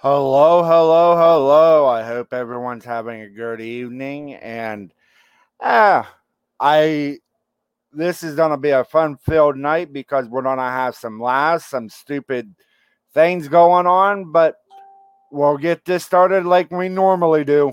Hello, hello, hello. I hope everyone's having a good evening. And ah, I this is gonna be a fun filled night because we're gonna have some laughs, some stupid things going on, but we'll get this started like we normally do.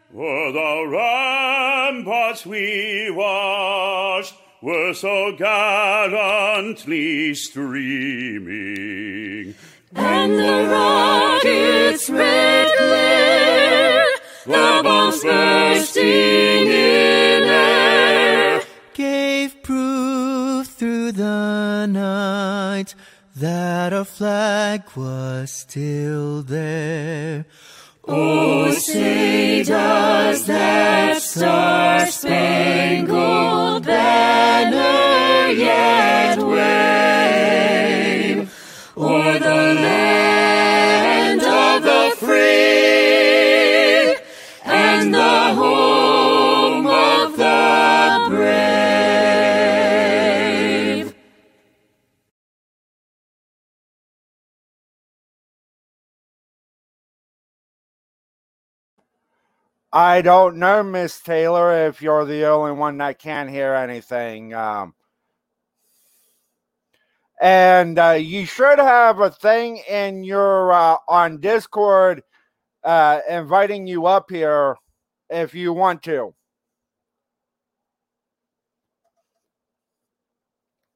were the ramparts we watched were so gallantly streaming. And the rockets red glare, the bombs bursting in air, gave proof through the night that our flag was still there. Oh, say does that star-spangled banner yet wave o'er the land I don't know, Miss Taylor, if you're the only one that can't hear anything. Um, and uh, you should have a thing in your uh, on Discord uh, inviting you up here if you want to.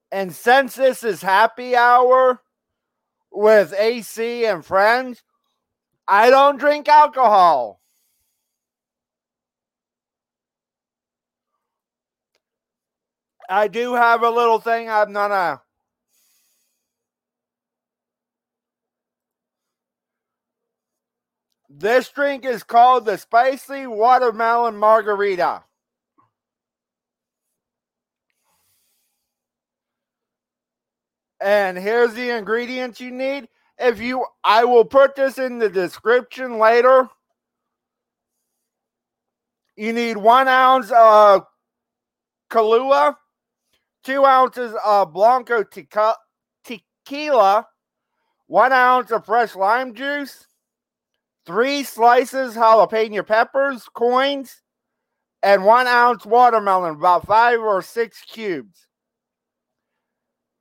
And since this is happy hour with AC and friends, I don't drink alcohol. I do have a little thing I'm gonna. This drink is called the Spicy Watermelon Margarita. And here's the ingredients you need. If you, I will put this in the description later. You need one ounce of Kahlua, two ounces of Blanco tequila, one ounce of fresh lime juice, three slices jalapeno peppers, coins, and one ounce watermelon, about five or six cubes.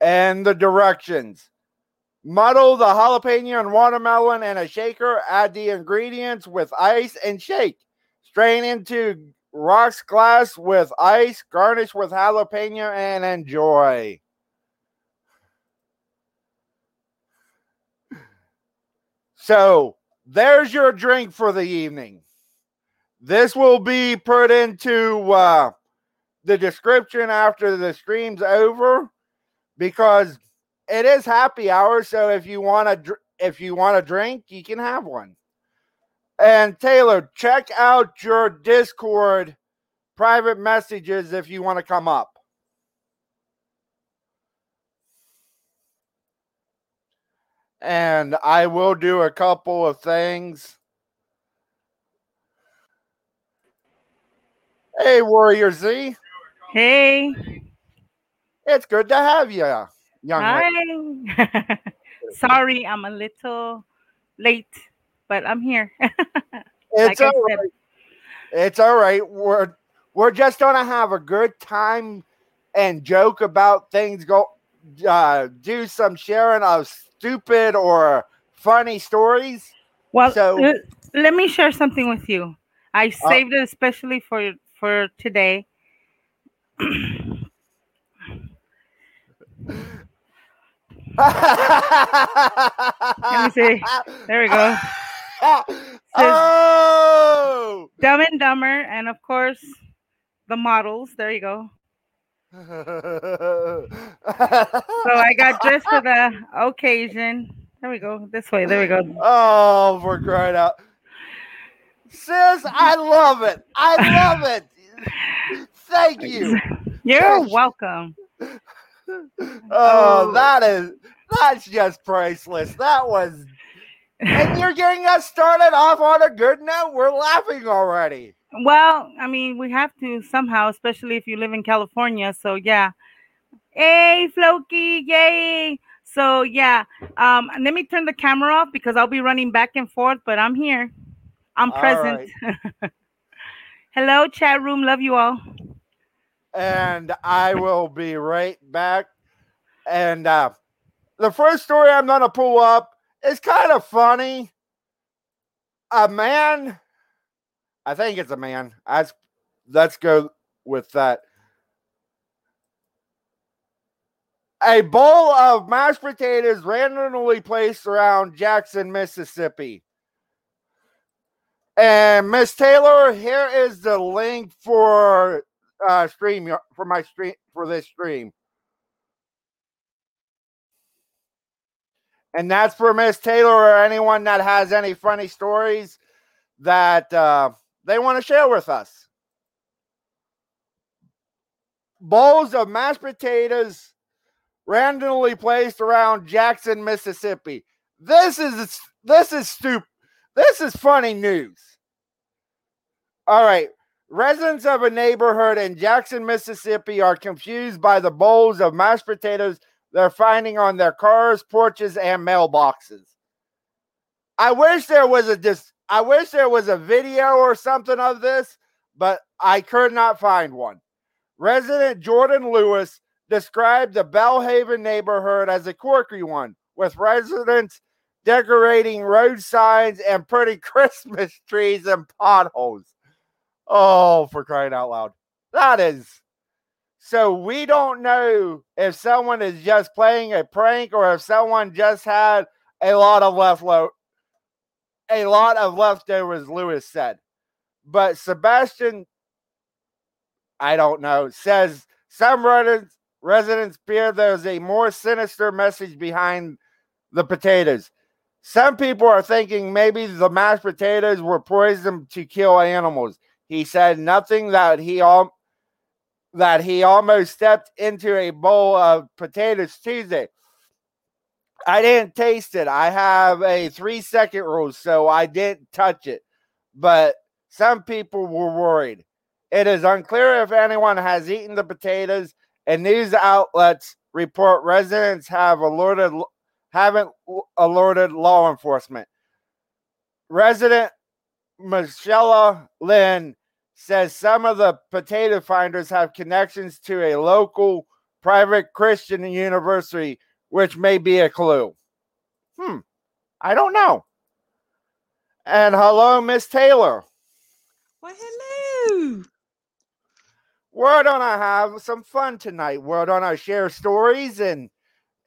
And the directions muddle the jalapeno and watermelon in a shaker, add the ingredients with ice and shake. Strain into rocks glass with ice, garnish with jalapeno, and enjoy. So there's your drink for the evening. This will be put into uh, the description after the stream's over because it is happy hour. So if you want to, if you want a drink, you can have one. And Taylor, check out your Discord private messages if you want to come up. And I will do a couple of things. Hey, Warrior Z. Hey. It's good to have you, young Hi. Sorry, I'm a little late, but I'm here. It's Like all right. It's all right. We're we're just gonna have a good time and joke about things. Go uh, do some sharing of stupid or funny stories. well, so- l- let me share something with you. I saved it especially for for today. Let me see. There we go. oh! Dumb and Dumber, and of course, the models. There you go. so I got dressed for the occasion. There we go. This way. There we go. Oh, for crying out. Sis, I love it. I love it. Thank you. You're welcome. Oh, oh, that is that's just priceless. That was and you're getting us started off on a good note. We're laughing already. Well, I mean, we have to somehow, especially if you live in California. So yeah. Hey, Floki, yay. So yeah. Um, let me turn the camera off because I'll be running back and forth, but I'm here. I'm present. Right. Hello, chat room. Love you all. And I will be right back. And uh, the first story I'm going to pull up is kind of funny. A man, I think it's a man. Let's, let's go with that. A bowl of mashed potatoes randomly placed around Jackson, Mississippi. And Miss Taylor, here is the link for uh stream for my stream for this stream. And that's for Miss Taylor or anyone that has any funny stories that uh, they want to share with us. Bowls of mashed potatoes randomly placed around Jackson, Mississippi. This is this is stupid. This is funny news. All right. Residents of a neighborhood in Jackson, Mississippi are confused by the bowls of mashed potatoes they're finding on their cars, porches, and mailboxes. I wish there was a dis- I wish there was a video or something of this, but I could not find one. Resident Jordan Lewis described the Belhaven neighborhood as a quirky one, with residents decorating road signs and putting Christmas trees and potholes. Oh, for crying out loud. That is. So we don't know if someone is just playing a prank or if someone just had a lot of left lo- a lot of leftovers, Lewis said. But Sebastian, I don't know, says some residents, residents fear there's a more sinister message behind the potatoes. Some people are thinking maybe the mashed potatoes were poisoned to kill animals. He said nothing that he all that he almost stepped into a bowl of potatoes Tuesday. I didn't taste it. I have a three second rule, so I didn't touch it. But some people were worried. It is unclear if anyone has eaten the potatoes, and news outlets report residents have alerted haven't alerted law enforcement. Resident Michelle Lynn says some of the potato finders have connections to a local private Christian university, which may be a clue. Hmm, I don't know. And hello, Miss Taylor. Well, hello. We're gonna have some fun tonight. We're gonna share stories and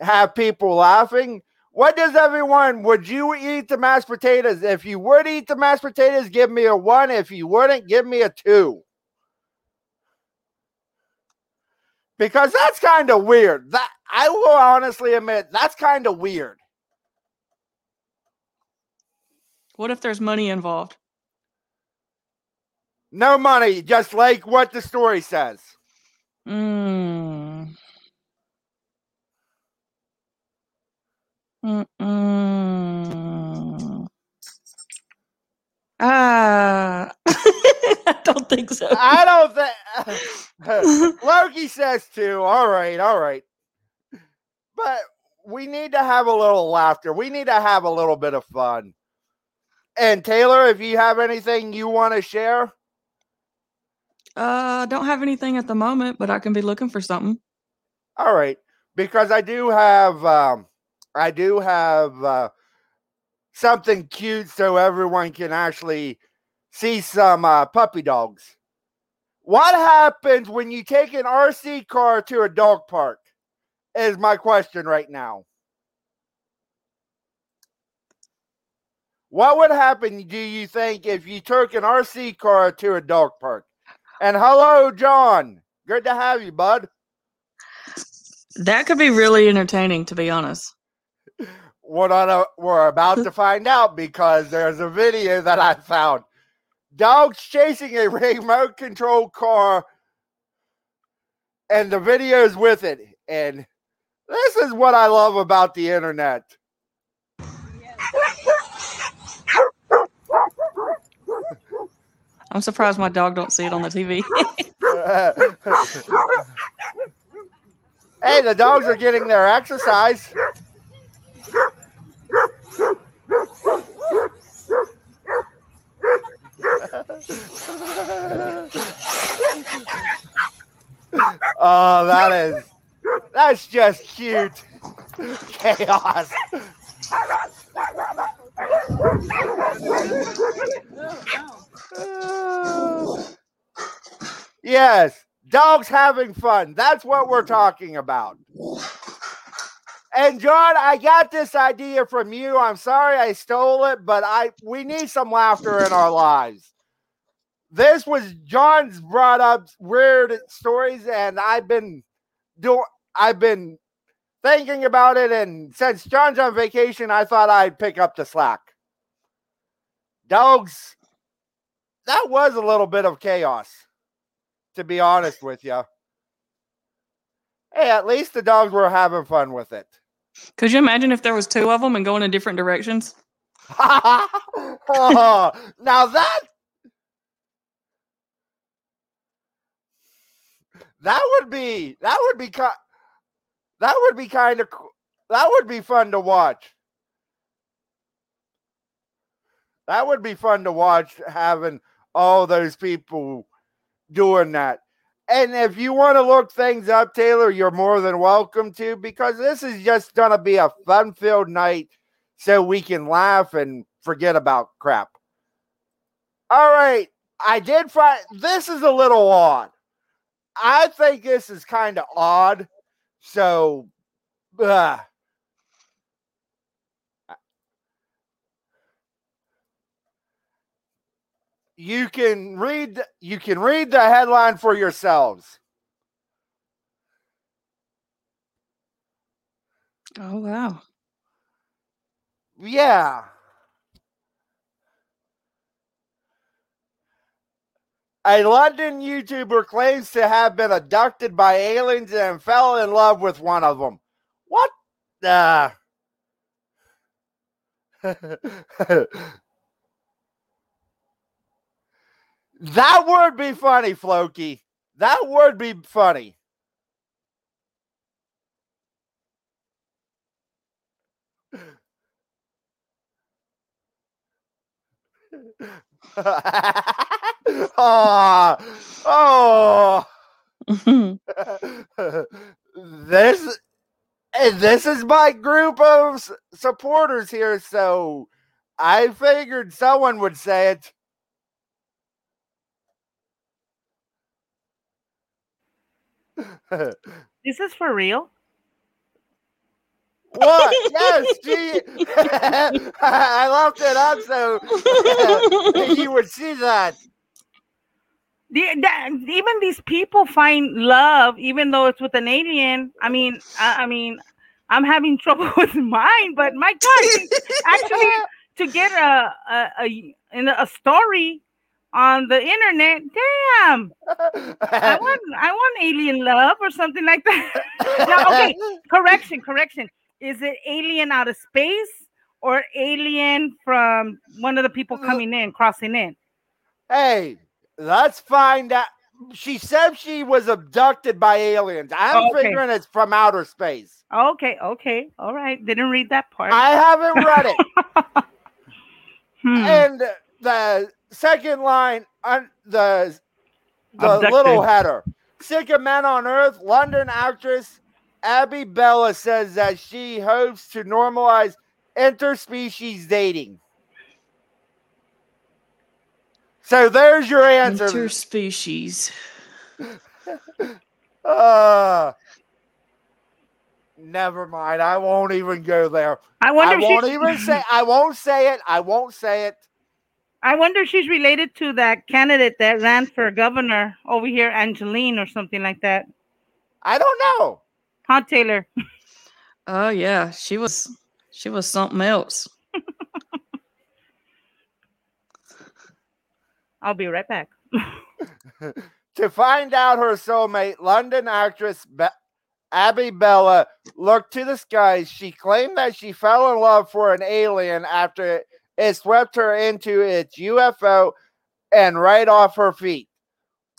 have people laughing. What does everyone? Would you eat the mashed potatoes? If you would eat the mashed potatoes, give me a one. If you wouldn't, give me a two. Because that's kind of weird. That I will honestly admit that's kind of weird. What if there's money involved? No money, just like what the story says. Mm. Mm-mm. Ah, I don't think so. I don't think Loki says too. All right, all right. But we need to have a little laughter. We need to have a little bit of fun. And Taylor, if you have anything you want to share, uh, don't have anything at the moment, but I can be looking for something. All right, because I do have um I do have uh, something cute so everyone can actually see some uh, puppy dogs. What happens when you take an RC car to a dog park? Is my question right now. What would happen, do you think, if you took an RC car to a dog park? And hello, John. Good to have you, bud. That could be really entertaining, to be honest. What on a, we're about to find out because there's a video that I found. Dogs chasing a remote control car, and the video's with it. And this is what I love about the internet. I'm surprised my dog don't see it on the TV. hey, the dogs are getting their exercise. Oh, that is that's just cute chaos. yes, dogs having fun. That's what we're talking about. And John, I got this idea from you. I'm sorry I stole it, but I we need some laughter in our lives. This was John's brought up weird stories, and I've been doing I've been thinking about it, and since John's on vacation, I thought I'd pick up the slack. Dogs, that was a little bit of chaos, to be honest with you. Hey, at least the dogs were having fun with it. Could you imagine if there was two of them and going in different directions? oh, now that that would be that would be that would be kind of that would be fun to watch. That would be fun to watch having all those people doing that. And if you want to look things up, Taylor, you're more than welcome to because this is just going to be a fun filled night so we can laugh and forget about crap. All right. I did find this is a little odd. I think this is kind of odd. So, uh, you can read you can read the headline for yourselves. Oh wow. Yeah. A London YouTuber claims to have been abducted by aliens and fell in love with one of them. What the? that would be funny, Floki. That would be funny. Ah. oh, oh. this eh, this is my group of supporters here, so I figured someone would say it. This is for real. What? yes, she. I left it up so you would see that. The, that, even these people find love, even though it's with an alien. I mean, I, I mean, I'm having trouble with mine, but my God, actually, to get a a, a in a story on the internet, damn, I want I want alien love or something like that. no, okay, correction, correction. Is it alien out of space or alien from one of the people coming in, crossing in? Hey, let's find out. She said she was abducted by aliens. I'm okay. figuring it's from outer space. Okay, okay, all right. Didn't read that part. I haven't read it. Hmm. and the second line, on the the Abducted. little header. Sick of men on Earth, London actress Abby Bella says that she hopes to normalize interspecies dating. So there's your answer. Interspecies. Uh, Never mind. I won't even go there. I I wonder. if won't even say. I won't say it. I won't say it. I wonder if she's related to that candidate that ran for governor over here, Angeline or something like that. I don't know. Huh, Taylor? Oh yeah, she was she was something else. I'll be right back. To find out her soulmate, London actress Be- Abby Bella looked to the skies. She claimed that she fell in love for an alien after it, swept her into its UFO and right off her feet.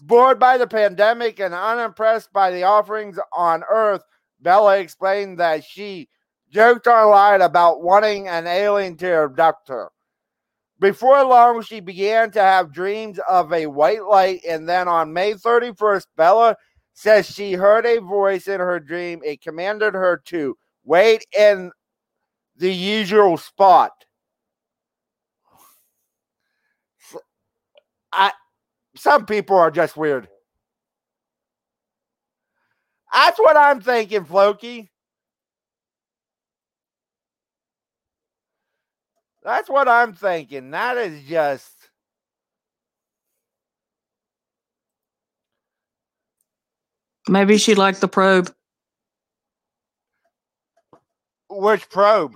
Bored by the pandemic and unimpressed by the offerings on Earth, Bella explained that she joked online about wanting an alien to abduct her. Before long, she began to have dreams of a white light, and then on May 31st, Bella says she heard a voice in her dream. It commanded her to wait in the usual spot. I, some people are just weird. That's what I'm thinking, Floki. That's what I'm thinking. That is just. Maybe she liked the probe. Which probe?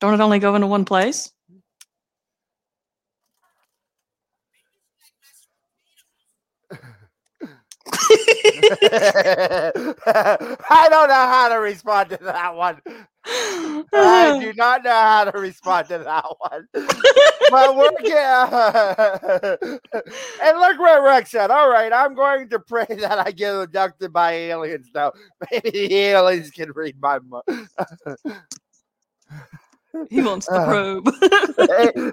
Don't it only go into one place? I don't know how to respond to that one. I do not know how to respond to that one. but we're getting. and look what Rex said. All right, I'm going to pray that I get abducted by aliens now. Maybe the aliens can read my mind. He wants the Uh, probe.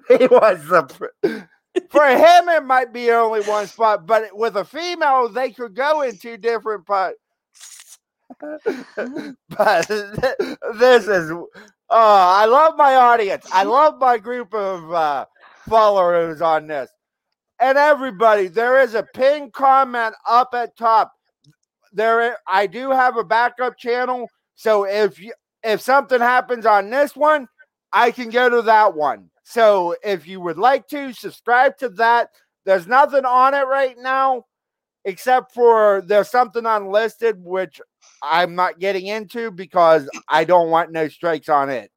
he, he was the. pr- For him, it might be only one spot, but with a female, they could go in two different spots. but this is. Oh, I love my audience. I love my group of uh, followers on this. And everybody, there is a pinned comment up at top. There, i- I do have a backup channel, so if you if something happens on this one, I can go to that one. So if you would like to subscribe to that, there's nothing on it right now except for there's something unlisted which I'm not getting into because I don't want no strikes on it.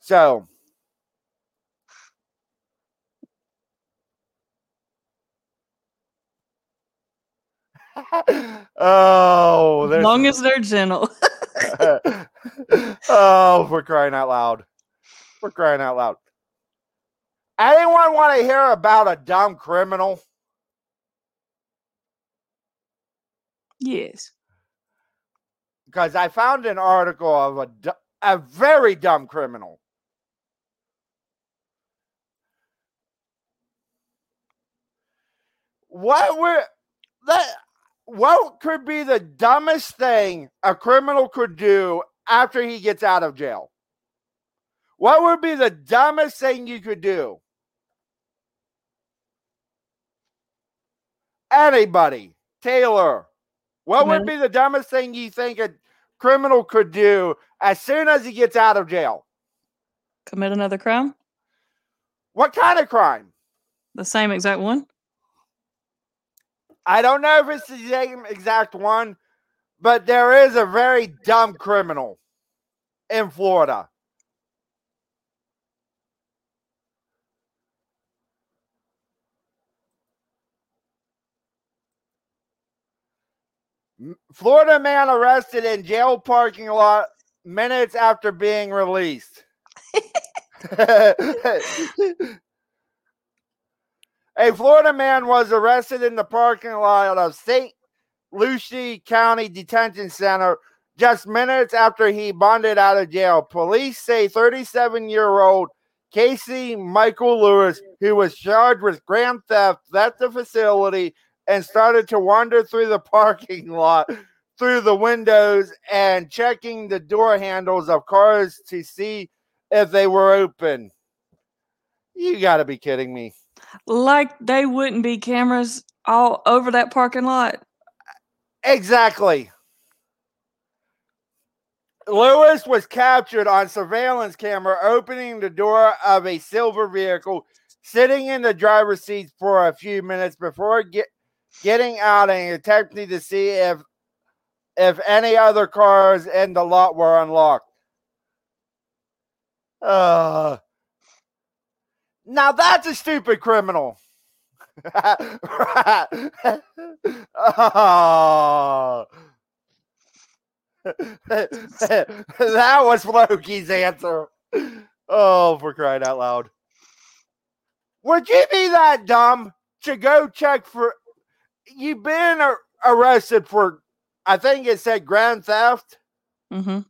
So oh, as long as they're gentle. oh, for crying out loud. For crying out loud. Anyone want to hear about a dumb criminal? yes. Because I found an article of a, a very dumb criminal. What were that? What could be the dumbest thing a criminal could do after he gets out of jail? What would be the dumbest thing you could do? Anybody, Taylor, what would be the dumbest thing you think a criminal could do as soon as he gets out of jail? Commit another crime? What kind of crime? The same exact one? I don't know if it's the same exact one, but there is a very dumb criminal in Florida. Florida man arrested in jail parking lot minutes after being released. A Florida man was arrested in the parking lot of St. Lucie County Detention Center just minutes after he bonded out of jail. Police say 37 year old Casey Michael Lewis, who was charged with grand theft, left the facility and started to wander through the parking lot through the windows and checking the door handles of cars to see if they were open. You got to be kidding me. Like they wouldn't be cameras all over that parking lot. Exactly. Lewis was captured on surveillance camera opening the door of a silver vehicle, sitting in the driver's seat for a few minutes before get, getting out and attempting to see if if any other cars in the lot were unlocked. Uh, now that's a stupid criminal. oh. that was Loki's answer. Oh, for crying out loud. Would you be that dumb to go check for? You've been ar- arrested for, I think it said grand theft. Mm-hmm.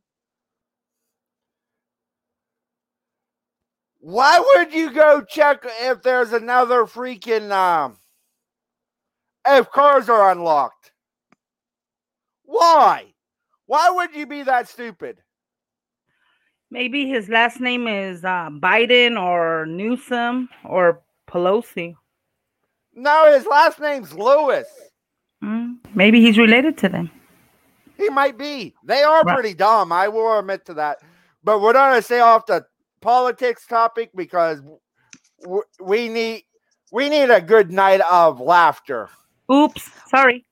Why would you go check if there's another freaking um if cars are unlocked? Why? Why would you be that stupid? Maybe his last name is uh, Biden or Newsom or Pelosi. No, his last name's Lewis. Mm, maybe he's related to them. He might be. They are Right. pretty dumb. I will admit to that. But we're not going to stay off the politics topic because w- we need we need a good night of laughter. Oops, sorry.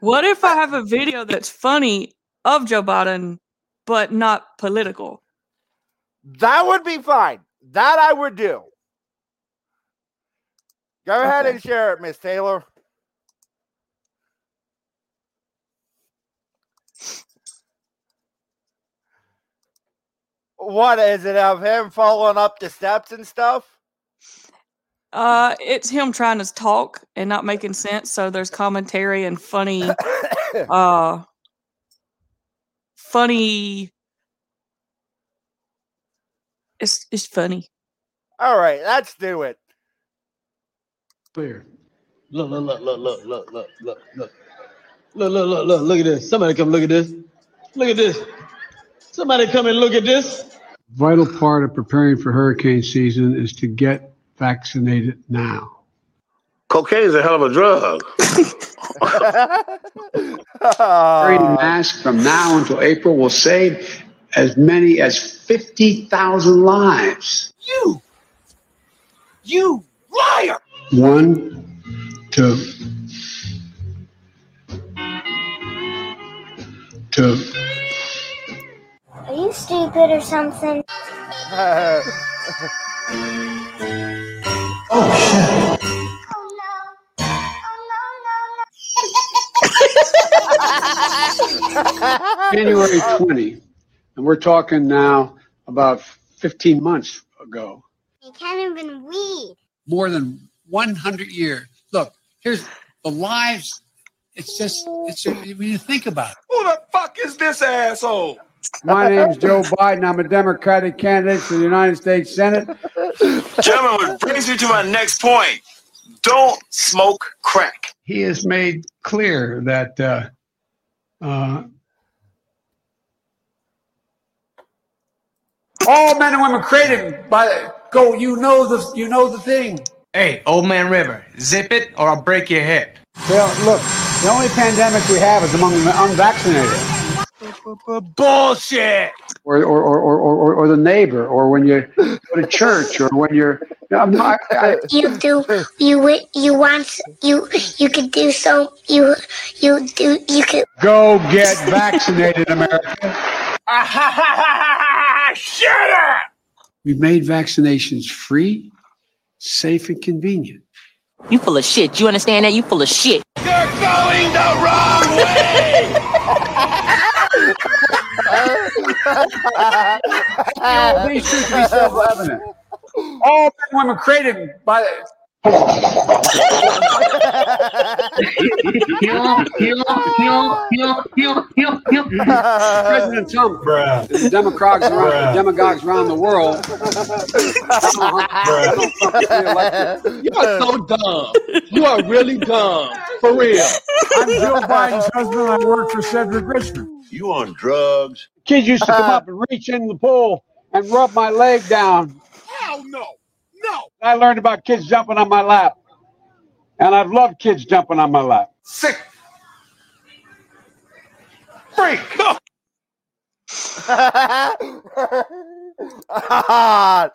What if I have a video that's funny of Joe Biden, but not political? That would be fine. That I would do. Go ahead and share it, Miss Taylor. What is it of him falling up the steps and stuff? Uh, it's him trying to talk and not making sense. So there's commentary and funny, uh, funny. It's it's funny. All right, let's do it. Clear. Look, look, look, look, look, look, look, look, look. Look, look, look, look, look at this. Somebody come look at this. Look at this. Somebody come and look at this. vital part of preparing for hurricane season is to get vaccinated now. Cocaine's a hell of a drug. Wearing a Uh, mask from now until April will save as many as 50,000 lives. You, you liar! One, two, two. Are you stupid or something? Oh no. Oh January 20, and we're talking now about 15 months ago. You can't even read. more than 100 years. Look, here's the lives. It's just, it's when you think about it. Who the fuck is this asshole? My name's Joe Biden. I'm a Democratic candidate for the United States Senate. Gentlemen, which brings me to my next point. Don't smoke crack. He has made clear that uh, uh, all men and women created by go. You know the you know the thing. Hey, Old Man River, zip it or I'll break your hip. Well, look, the only pandemic we have is among the unvaccinated, Bullshit. or or, or, or, or, or the neighbor, or when you go to church, or when you're. No, I'm not, I, You do. You You want. You. You could do so. You. You do. You could. go get vaccinated, America. Shut up! We've made vaccinations free, safe, and convenient. You full of shit. You understand that? You full of shit. You're going the wrong way! All these truths to be self-evident. All men and women created by President Trump, the demagogues around, the demagogues around the world. You are so dumb. You are really dumb. For real. I'm Joe Biden's husband. I work for Cedric Richmond. You on drugs? Kids used to come uh-huh. up and reach in the pool and rub my leg down. Hell no! No! I learned about kids jumping on my lap. And I've loved kids jumping on my lap. Sick! Freak! No!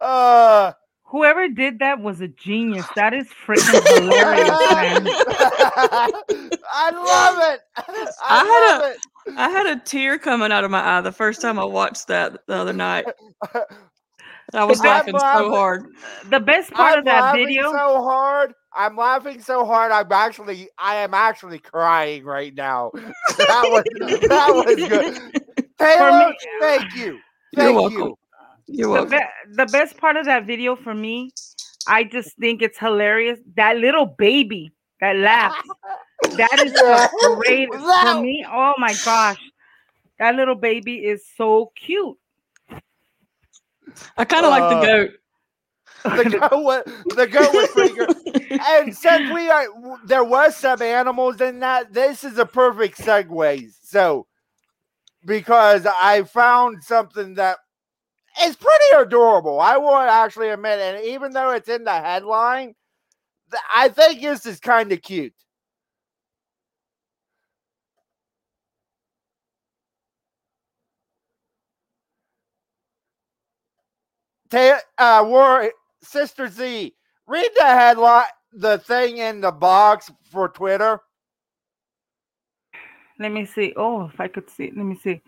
uh, Whoever did that was a genius. That is freaking hilarious, man. I love it. I, I, had love a it. I had a tear coming out of my eye the first time I watched that the other night. I was I'm laughing so hard. The best part I'm of that video. so hard. I'm laughing so hard. I'm actually, I am actually crying right now. That was, that was good. Taylor, me- thank you. You're Thank welcome. you. You're the, welcome. be- the best part of that video for me, I just think it's hilarious. That little baby that laughs. That is the great for me. Oh my gosh. That little baby is so cute. I kind of like Uh, the goat. The goat was, the goat was pretty good. And since we are, there was some animals in that, this is a perfect segue. So, because I found something that is pretty adorable, I will actually admit, and even though it's in the headline, I think this is kind of cute. Ta- uh, War Sister Z, read the headline, the thing in the box for Twitter. Let me see. Oh, if I could see it. Let me see.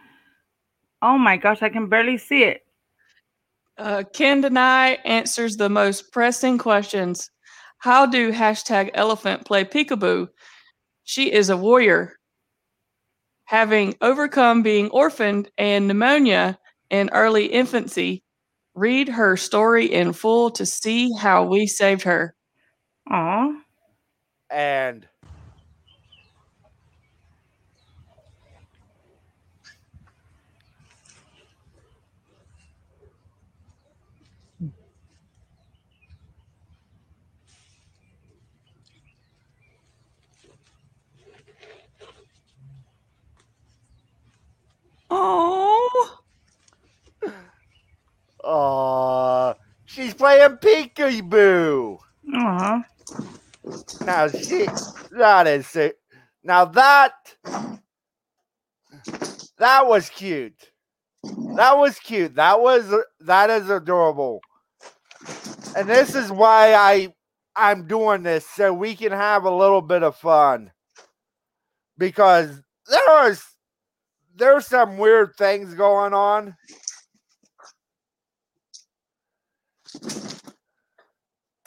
Oh my gosh, I can barely see it. Uh, Ken Denai answers the most pressing questions. How do hashtag elephant play peekaboo? She is a warrior. Having overcome being orphaned and pneumonia in early infancy, read her story in full to see how we saved her. Aw. And Oh, uh, she's playing peekaboo. Aw. Now she that is it. Now that that was cute. That was cute. That was that is adorable. And this is why I I'm doing this so we can have a little bit of fun. Because there is there's some weird things going on.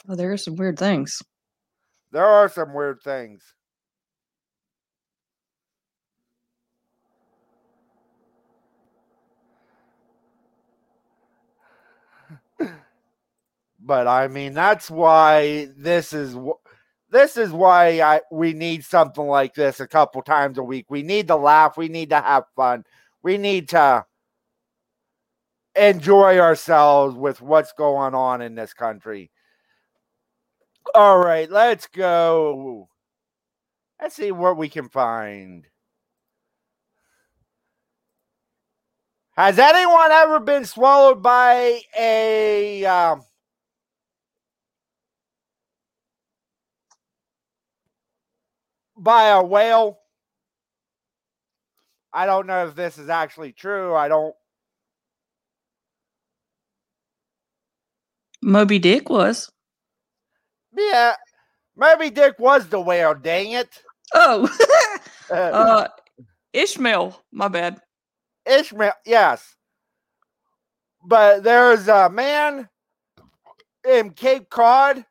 Oh there are some weird things. There are some weird things. but I mean that's why this is this is why I we need something like this a couple times a week. We need to laugh, we need to have fun. We need to enjoy ourselves with what's going on in this country. All right, let's go. Let's see what we can find. Has anyone ever been swallowed by a um, by a whale? I don't know if this is actually true. I don't. Moby Dick was. Yeah, Moby Dick was the whale. Dang it! Oh, uh, Ishmael. My bad. Ishmael, yes. But there's a man in Cape Cod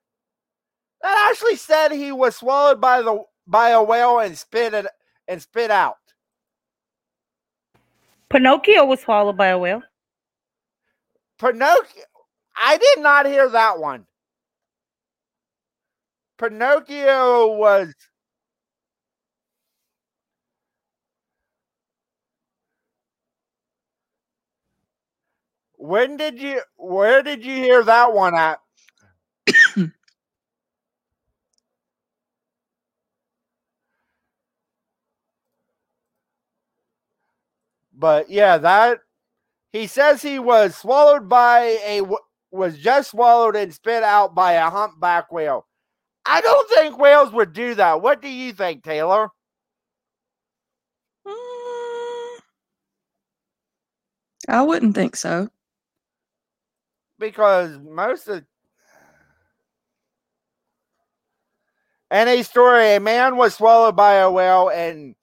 that actually said he was swallowed by the by a whale and spit it and spit out. Pinocchio was swallowed by a whale. Pinocchio, I did not hear that one. Pinocchio was When did you where did you hear that one at? but yeah, that he says he was swallowed by a was just swallowed and spit out by a humpback whale. I don't think whales would do that. What do you think, Taylor? Mm, I wouldn't think so. because most of any story a man was swallowed by a whale and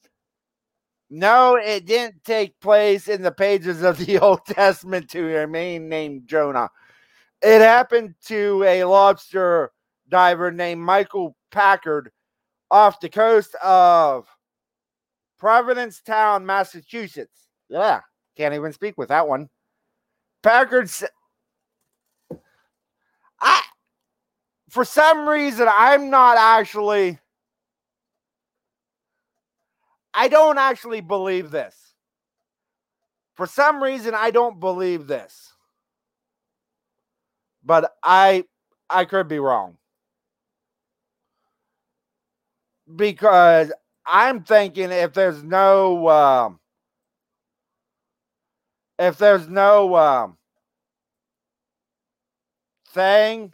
no it didn't take place in the pages of the old testament to a man named jonah it happened to a lobster diver named michael packard off the coast of provincetown massachusetts yeah can't even speak with that one packard s- I for some reason I'm not actually I don't actually believe this. For some reason I don't believe this. But I I could be wrong. Because I'm thinking if there's no um if there's no um thing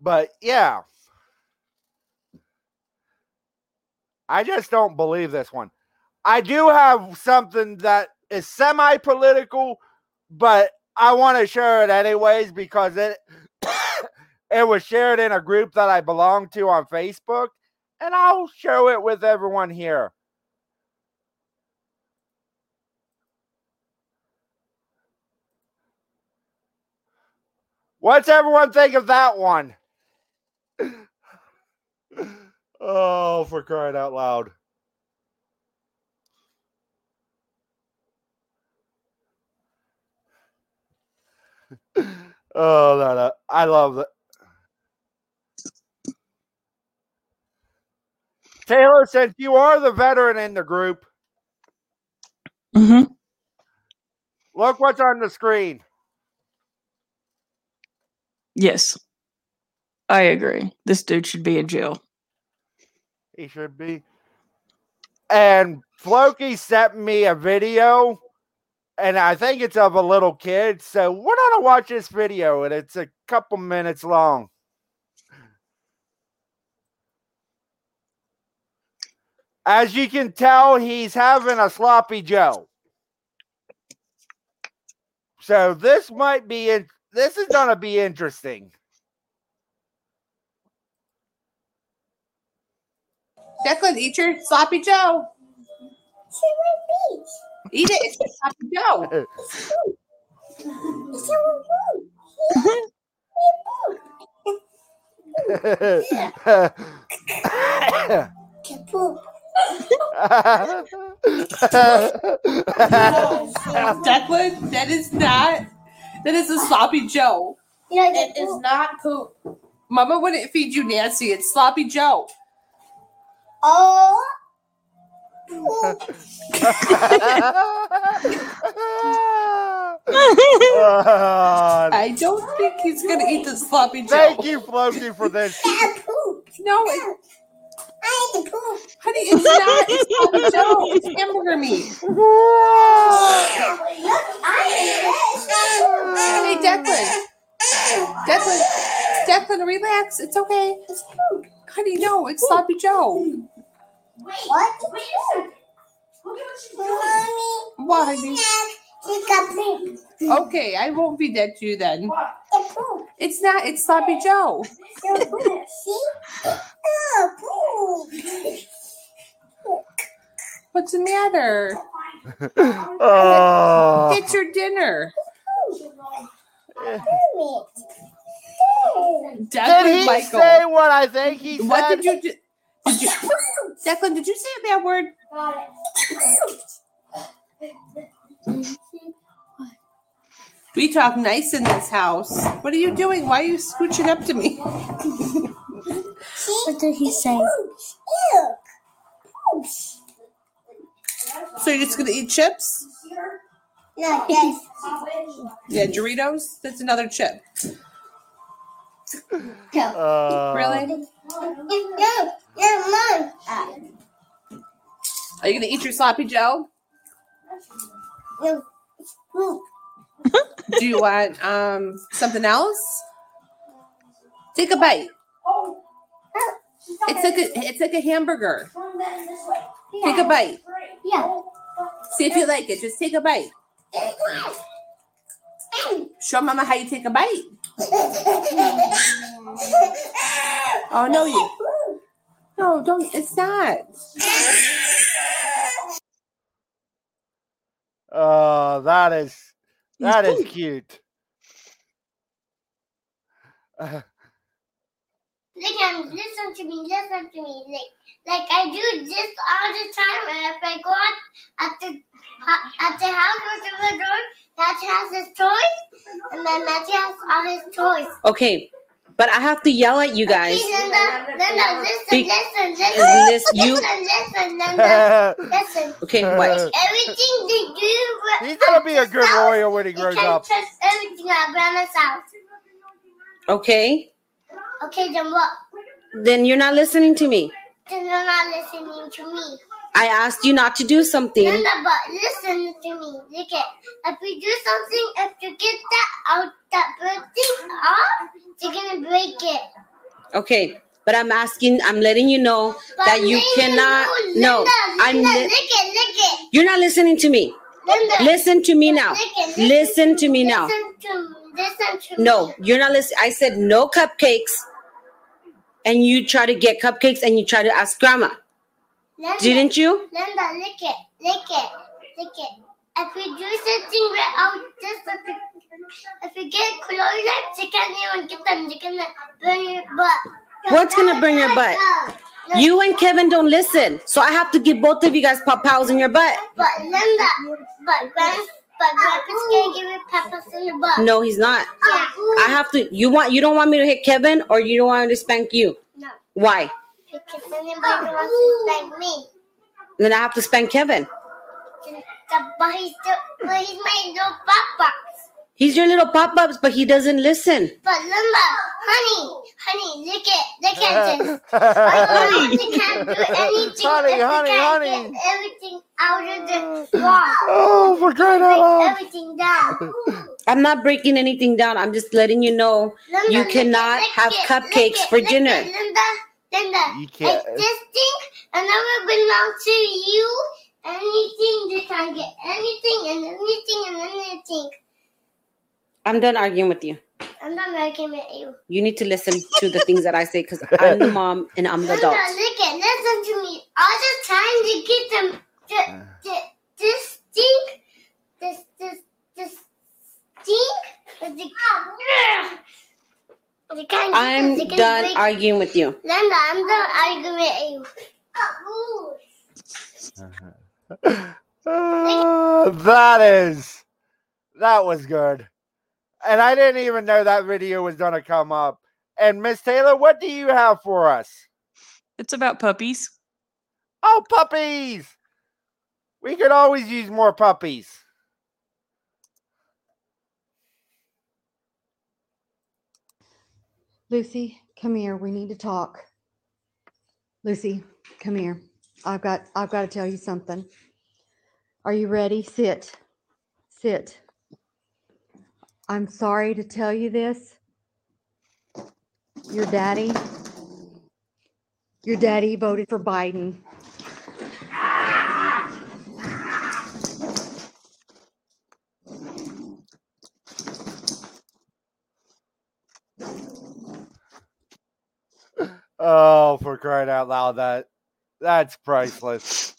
but yeah i just don't believe this one i do have something that is semi-political but i want to share it anyways because it it was shared in a group that i belong to on facebook and i'll share it with everyone here What's everyone think of that one? oh, for crying out loud. No, no. I love it. Taylor, since you are the veteran in the group, Mm-hmm. look what's on the screen. Yes. I agree. This dude should be in jail. He should be. And Floki sent me a video, and I think it's of a little kid. So we're gonna watch this video, and it's a couple minutes long. As you can tell, he's having a sloppy Joe. So this might be in, this is gonna be interesting. Declan, eat your sloppy Joe. Eat it. It's your sloppy Joe. Declan, that is not. That is a sloppy Joe. it is not poop. Mama wouldn't feed you Nancy. It's sloppy Joe. Oh. I don't think he's gonna eat this sloppy Joe. Thank you, Floki, for this. No, it, I ate the poop. honey, it's not. It's sloppy Joe. It's hamburger meat. Hey, Declan. Declan. Declan, relax. It's okay. It's poop, Honey, no, it's sloppy Joe. What? What, honey? Okay, I won't feed that to you then. It's not. It's sloppy Joe. What's the matter? Oh. It's your dinner. Did he Michael. say what I think he said? What did you do? Did you, Declan, did you say a bad word? We talk nice in this house. What are you doing? Why are you scooching up to me? What did he say? So you're just gonna eat chips? No, yes. Yeah, Doritos. That's another chip. Uh, Really? No, mom. Are you gonna eat your sloppy Joe? No. Do you want um something else? Take a bite. It's like a it's like a hamburger. Take a bite. Yeah. See if you like it. Just take a bite. Show Mama how you take a bite. Oh no, you. No, don't. It's not. Oh, that is that is cute. Uh, Listen, listen to me, listen to me. Like, like I do this all the time. And if I go out at the at the house or to the door, Matthew has his toys, and then Matthew has all his toys. Okay, but I have to yell at you guys. Okay, Linda, Linda, listen, Be- listen, listen, Lis- you- listen, listen, Linda, listen. Okay, what? Everything they do, He's gonna be a good lawyer when he you grows can up. trust everything at Grandma's house. Okay, Okay, then what? then you're not listening to me. Then you're not listening to me. I asked you not to do something. Linda, but listen to me. Look at if we do something, if you get that out that bird thing off, you're gonna break it. Okay, but I'm asking, I'm letting you know But that you Linda, cannot. No, Linda, I'm. Li- lick it, lick it. You're not listening to me. Linda, Listen to me now. it, lick Listen to me now. Listen to listen to No, me. you're not listening. I said no cupcakes, and you try to get cupcakes, and you try to ask grandma. Linda, Didn't you? Linda, lick it, lick it, lick it. If we do something right out this, if we get close, you can't even get them. You're gonna burn your butt. What's gonna burn your butt? You and Kevin don't listen, so I have to give both of you guys pop pows in your butt. But Linda, but but Grandpa's gonna give you in the butt. No, he's not. Yeah. I have to. You want? You don't want me to hit Kevin, or you don't want me to spank you? No. Why? Because anybody wants to spank me. Then I have to spank Kevin. But he's still, but he's my little papa. He's your little pop ups, but he doesn't listen. But Linda, honey, honey, look at, look at this. Honey, you can't do anything. Honey, if you honey, can't honey. Get everything out of the wall. Oh, for crying out Break loud. Everything down. I'm not breaking anything down. I'm just letting you know Linda, you lick it, cannot have it, cupcakes it, for dinner. it, dinner. Linda, Linda, You can't- If this thing and never belong to you. Anything, you can get anything and anything and anything. I'm done arguing with you. I'm not arguing with you. You need to listen to the things that I say because I'm the mom and I'm the Linda, adult. look at, listen to me. I was just trying to get them. The, the, this thing, this, this, this thing, but they, they can't I'm this, they can done break- arguing with you. Linda, I'm done arguing with you. Uh, that is that was good. And I didn't even know that video was gonna come up. And Miss Taylor, what do you have for us? It's about puppies. Oh, puppies! We could always use more puppies. Lucy, come here. We need to talk. Lucy, come here. I've got I've got to tell you something. Are you ready? Sit. Sit. I'm sorry to tell you this. Your daddy your daddy voted for Biden. Oh, for crying out loud, that that's priceless.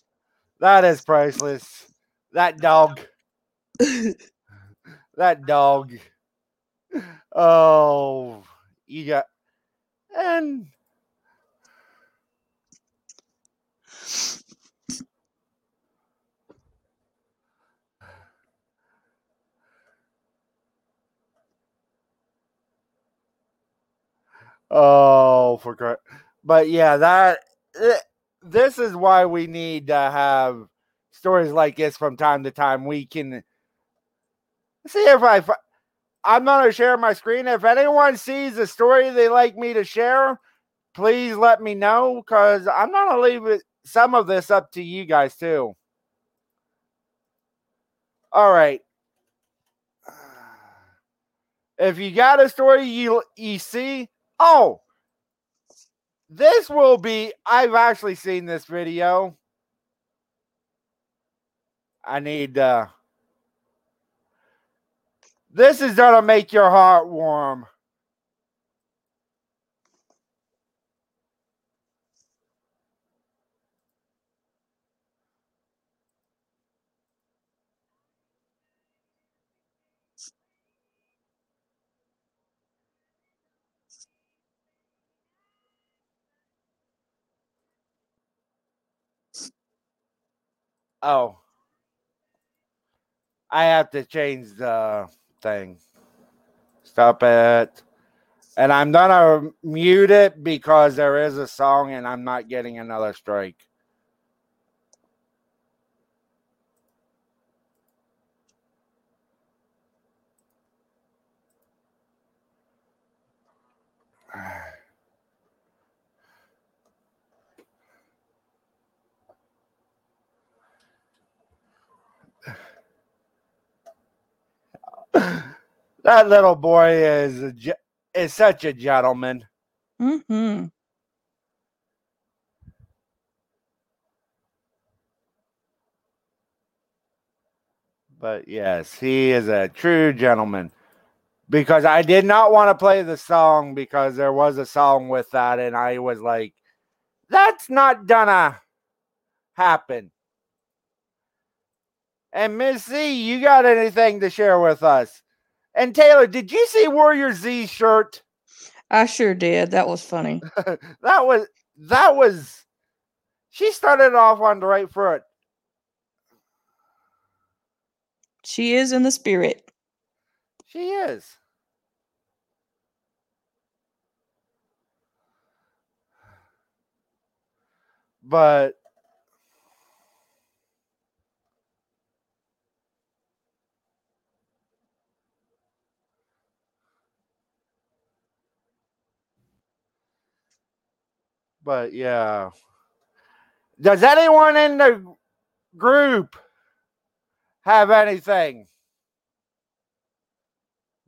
That is priceless. That dog. that dog. Oh, you got and Oh, for cry- but yeah, that eh, this is why we need to have stories like this from time to time. We can see if I. I'm gonna share my screen. If anyone sees a story they like me to share, please let me know because I'm gonna leave it, some of this up to you guys too. All right. If you got a story you you see, Oh, this will be. I've actually seen this video. I need. Uh, this is gonna make your heart warm. Oh. I have to change the thing. Stop it. And I'm gonna mute it because there is a song and I'm not getting another strike. That little boy is a, is such a gentleman. Mm-hmm. But yes, he is a true gentleman. Because I did not want to play the song because there was a song with that, and I was like, that's not gonna happen. And Miss Z, you got anything to share with us? And Taylor, did you see Warrior Z shirt? I sure did. That was funny. that was that was she started off on the right foot. She is in the spirit. She is. But but yeah. Does anyone in the group have anything?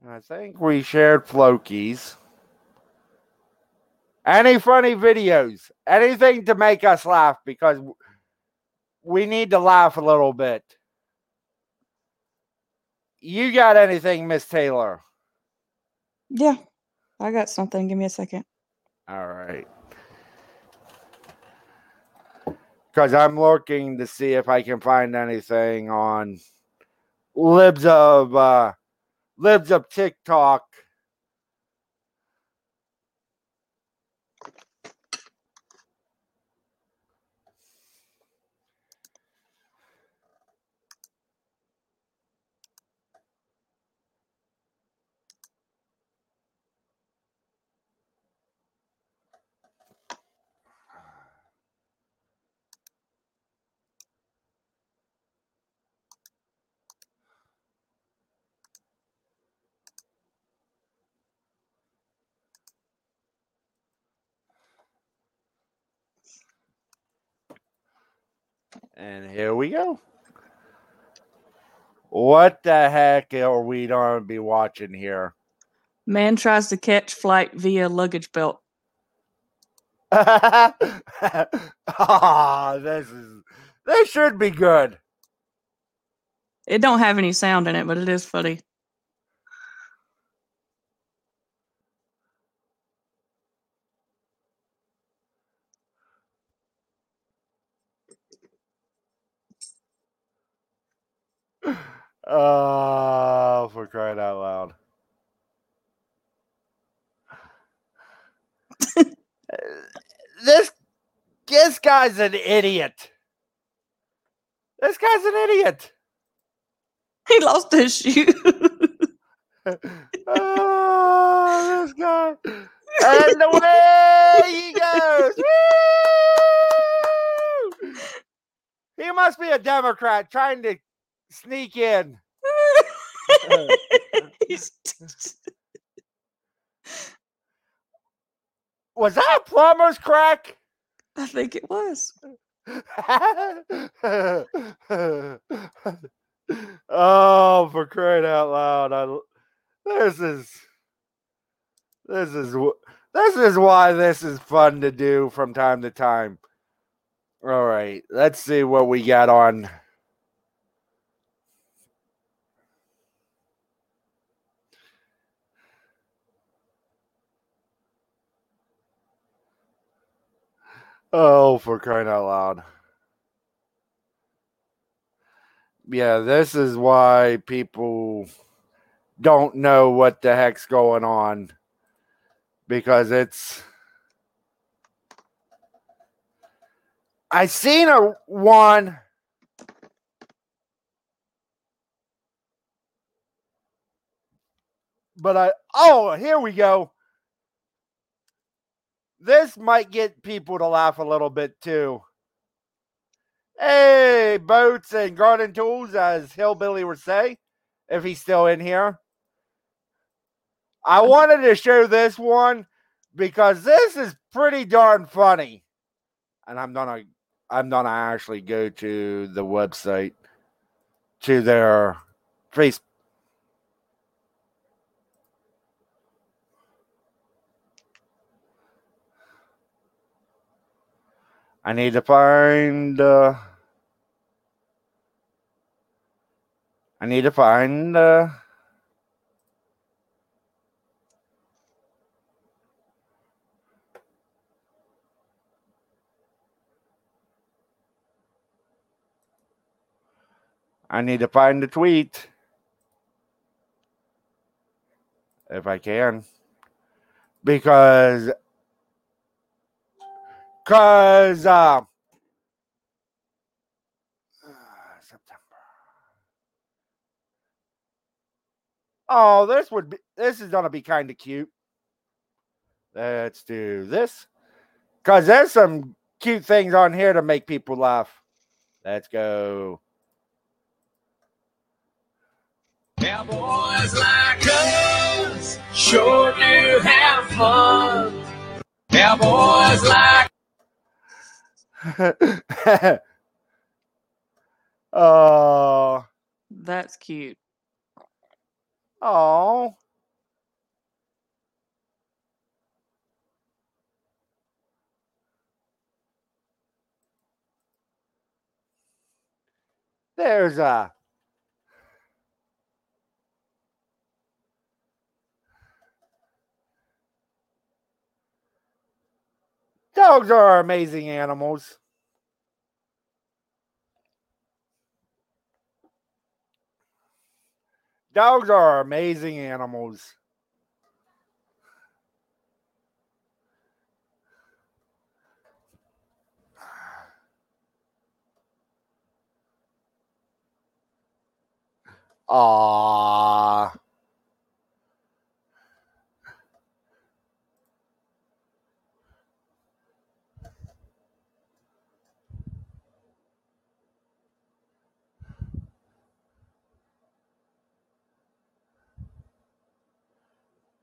I think we shared Flokies. Any funny videos? Anything to make us laugh because we need to laugh a little bit. You got anything, Miss Taylor? Yeah, I got something. Give me a second. All right. Because I'm looking to see if I can find anything on libs of uh, libs of TikTok. And here we go. What the heck are we going to be watching here? Man tries to catch flight via luggage belt. Ah, this is this should be good. It don't have any sound in it, but it is funny. Oh, for crying out loud. this this guy's an idiot. This guy's an idiot. He lost his shoe. oh, this guy. And away he goes. Woo! He must be a Democrat trying to sneak in. Was that a plumber's crack? I think it was. oh, for crying out loud! I, this is this is this is why this is fun to do from time to time. All right, let's see what we got on Oh, for crying out loud. Yeah, this is why people don't know what the heck's going on because it's I seen a one but I oh, here we go. This might get people to laugh a little bit too. Hey, boats and garden tools, as Hillbilly would say, if he's still in here. I wanted to show this one because this is pretty darn funny. And I'm gonna I'm gonna actually go to the website to their face I need to find. Uh, I need to find. Uh, I need to find the tweet. If I can. Because Cause uh, September. Oh, this would be this is gonna be kind of cute. Let's do this. Cause there's some cute things on here to make people laugh. Let's go. Cowboys like us sure do have fun. Cowboys like oh, That's cute. oh. There's a dogs are amazing animals. Dogs are amazing animals. Ah.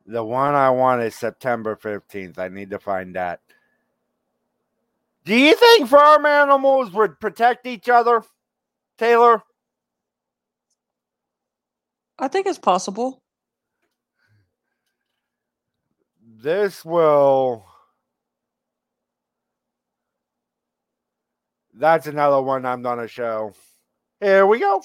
The one I want is September 15th. I need to find that. Do you think farm animals would protect each other, Taylor? I think it's possible. This will. That's another one I'm going to show. Here we go.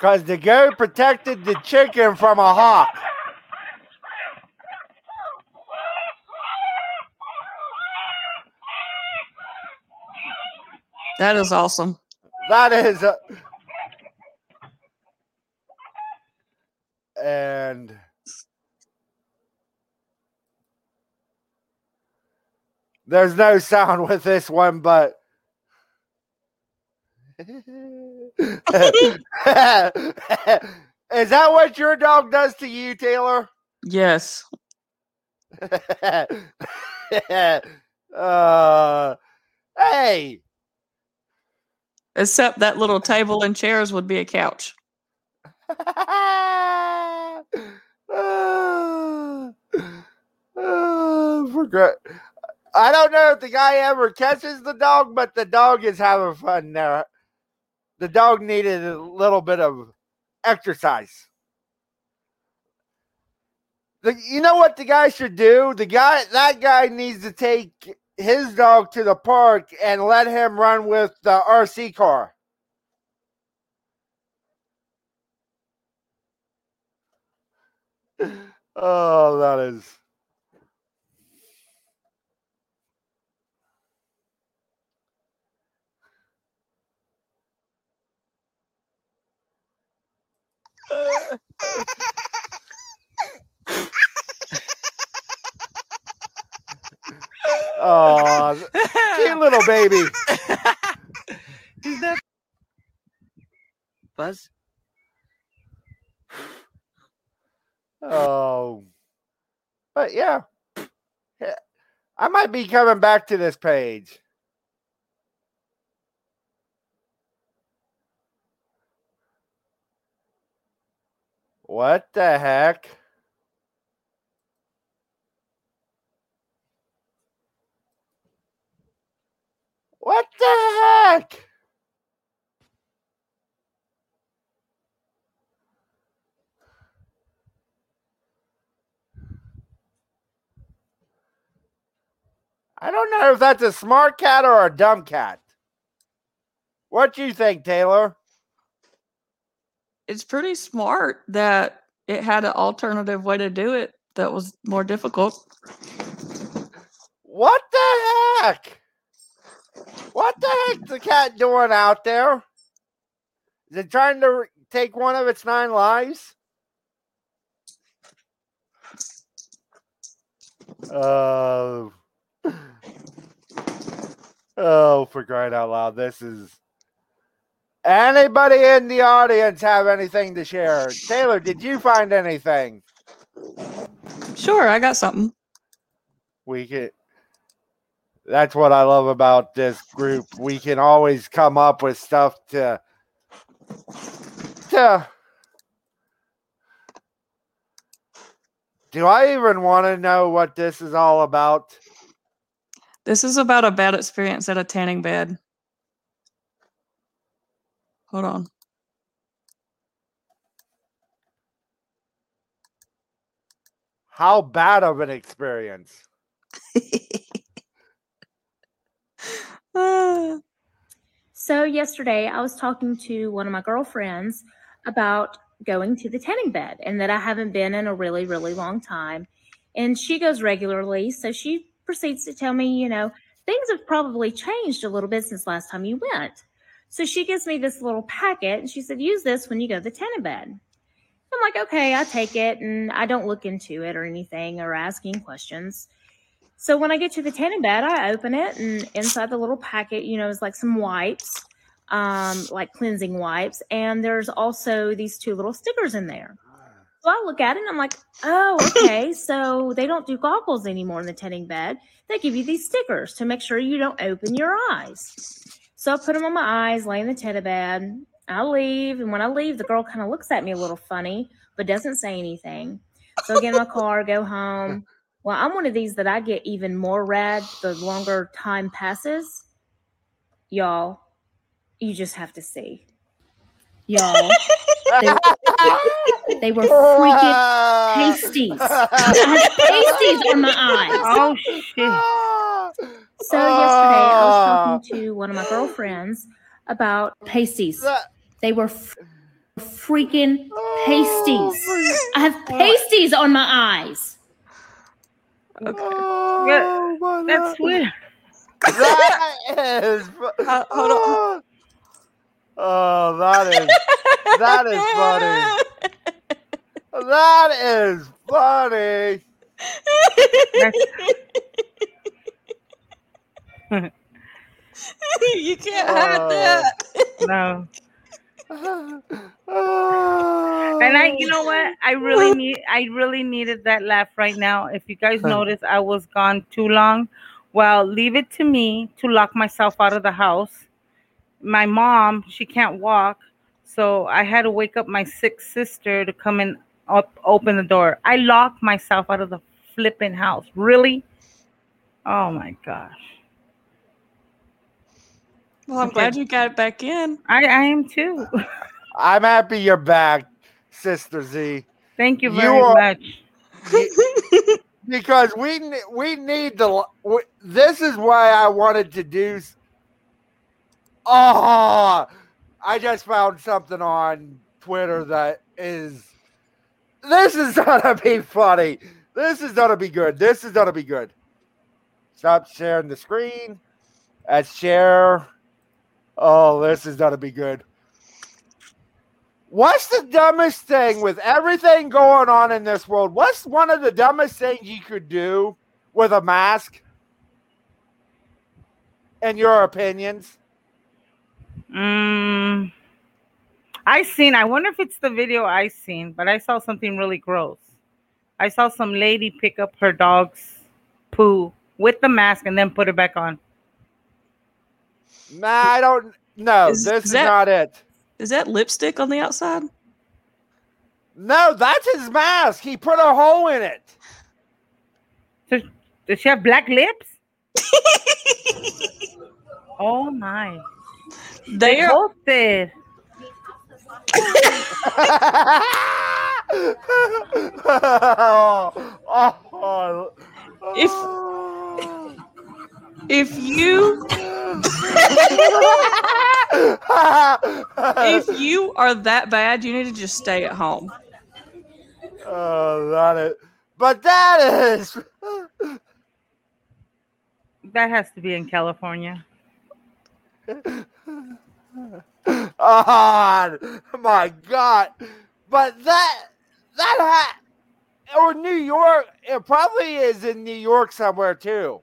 Because the goat protected the chicken from a hawk. That is awesome. That is. A... And. There's no sound with this one, but. Is that what your dog does to you, Taylor? Yes. uh, hey, Except that little table and chairs would be a couch. oh, forgot. I don't know if the guy ever catches the dog, but the dog is having fun there. The dog needed a little bit of exercise. The, you know what the guy should do? The guy that guy needs to take his dog to the park and let him run with the RC car. Oh, that is. Oh, cute little baby. Is that Buzz? Oh, but yeah, Yeah. I might be coming back to this page. What the heck? What the heck? I don't know if that's a smart cat or a dumb cat. What do you think, Taylor? It's pretty smart that it had an alternative way to do it that was more difficult. What the heck? What the heck the cat doing out there? Is it trying to take one of its nine lives? Oh. Oh, for crying out loud. This is. Anybody in the audience have anything to share? Taylor, did you find anything? Sure, I got something. We can. That's what I love about this group. We can always come up with stuff to. to. Do I even want to know what this is all about? This is about a bad experience at a tanning bed. Hold on. How bad of an experience? So yesterday I was talking to one of my girlfriends about going to the tanning bed and that I haven't been in a really, really long time. And she goes regularly. So she proceeds to tell me, you know, things have probably changed a little bit since last time you went. So she gives me this little packet and she said, use this when you go to the tanning bed. I'm like, okay, I take it and I don't look into it or anything or asking questions. So when I get to the tanning bed, I open it, and inside the little packet, you know, is like some wipes, um, like cleansing wipes, and there's also these two little stickers in there. So I look at it and I'm like, oh, okay. so they don't do goggles anymore in the tanning bed. They give you these stickers to make sure you don't open your eyes. So I put them on my eyes, lay in the teddy bed. I leave, and when I leave, the girl kind of looks at me a little funny, but doesn't say anything. So I get in my car, go home. Well, I'm one of these that I get even more red the longer time passes. Y'all, you just have to see. Y'all, they, were- they were freaking pasties. I had pasties on my eyes. Oh shit! So yesterday I was talking ah. to one of my girlfriends about pasties. They were f- freaking pasties. Oh, I have pasties on my eyes. Yeah, oh, that's weird. That is. Uh, hold on. Ah. Oh, that is. That is funny. That is funny. you can't hide uh, that. No. And I, you know what? I really need, I really needed that laugh right now. If you guys notice, I was gone too long. Well, leave it to me to lock myself out of the house. My mom, she can't walk, so I had to wake up my sick sister to come and up, open the door. I locked myself out of the flipping house. Really? Oh my gosh. Well, I'm glad you got it back in. I, I am too. I'm happy you're back, Sister Z. Thank you You very are- much. because we we need the. we- This is why I wanted to do. Oh, I just found something on Twitter that is. This is gonna be funny. This is gonna be good. This is gonna be good. Stop sharing the screen. Let's share. Oh, this is gonna be good. What's the dumbest thing with everything going on in this world? What's one of the dumbest things you could do with a mask? In your opinions? Mm, I seen. I wonder if it's the video I seen, but I saw something really gross. I saw some lady pick up her dog's poo with the mask and then put it back on. Nah, I don't. No, Is- this is is that- not it. Is that lipstick on the outside? No, that's his mask. He put a hole in it. Does, does she have black lips? oh my! They are both did. Oh, oh, If oh. If you if you are that bad, you need to just stay at home. Oh, that is. But that is. That has to be in California. oh my god! But that that hat or New York, it probably is in New York somewhere too,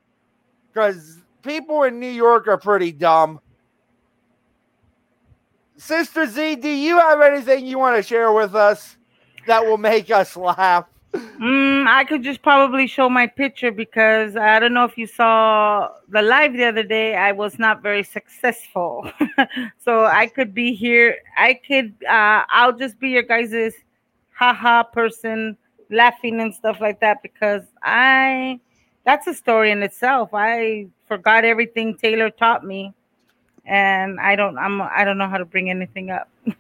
because people in New York are pretty dumb. Sister Z, do you have anything you want to share with us that will make us laugh? Mm, I could just probably show my picture because I don't know if you saw the live the other day. I was not very successful, so I could be here. I could. Uh, I'll just be your guys's haha person, laughing and stuff like that because I. That's a story in itself. I forgot everything Taylor taught me, and I don't. I'm. I don't know how to bring anything up.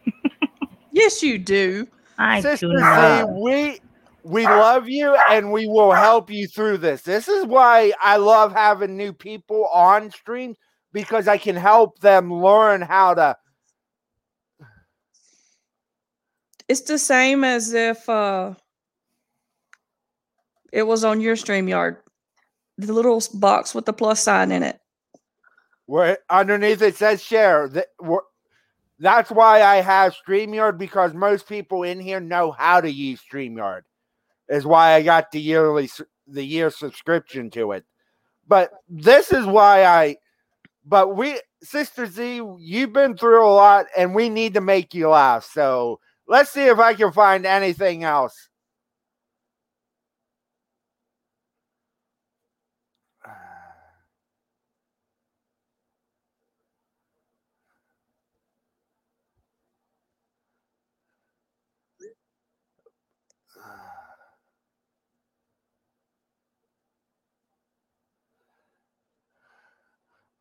Yes, you do. I Sister do Z, we we love you and we will help you through this. This is why I love having new people on stream because I can help them learn how to. It's the same as if uh it was on your StreamYard. The little box with the plus sign in it. Where underneath it says share. That That's why I have StreamYard because most people in here know how to use StreamYard. Is why I got the yearly the year subscription to it. But this is why I but we Sister Z, you've been through a lot and we need to make you laugh. So let's see if I can find anything else.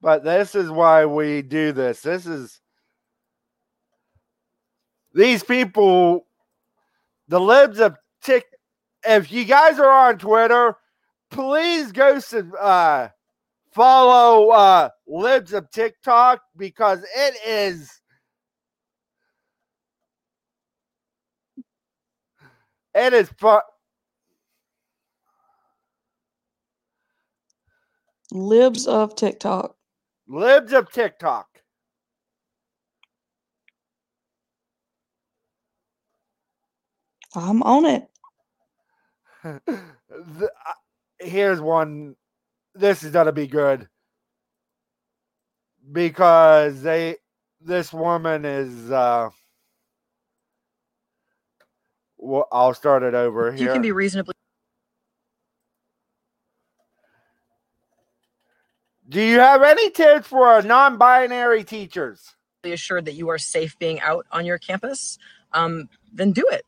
But this is why we do this. This is these people, the libs of Tik. If you guys are on Twitter, please go to uh, follow uh, libs of TikTok because it is. It is fun. Libs of TikTok. Libs of TikTok. I'm on it. The- uh, here's one. This is gonna be good because they. This woman is. uh Well, I'll start it over here. You can be reasonably Do you have any tips for our non-binary teachers? Be assured that you are safe being out on your campus, um, then do it.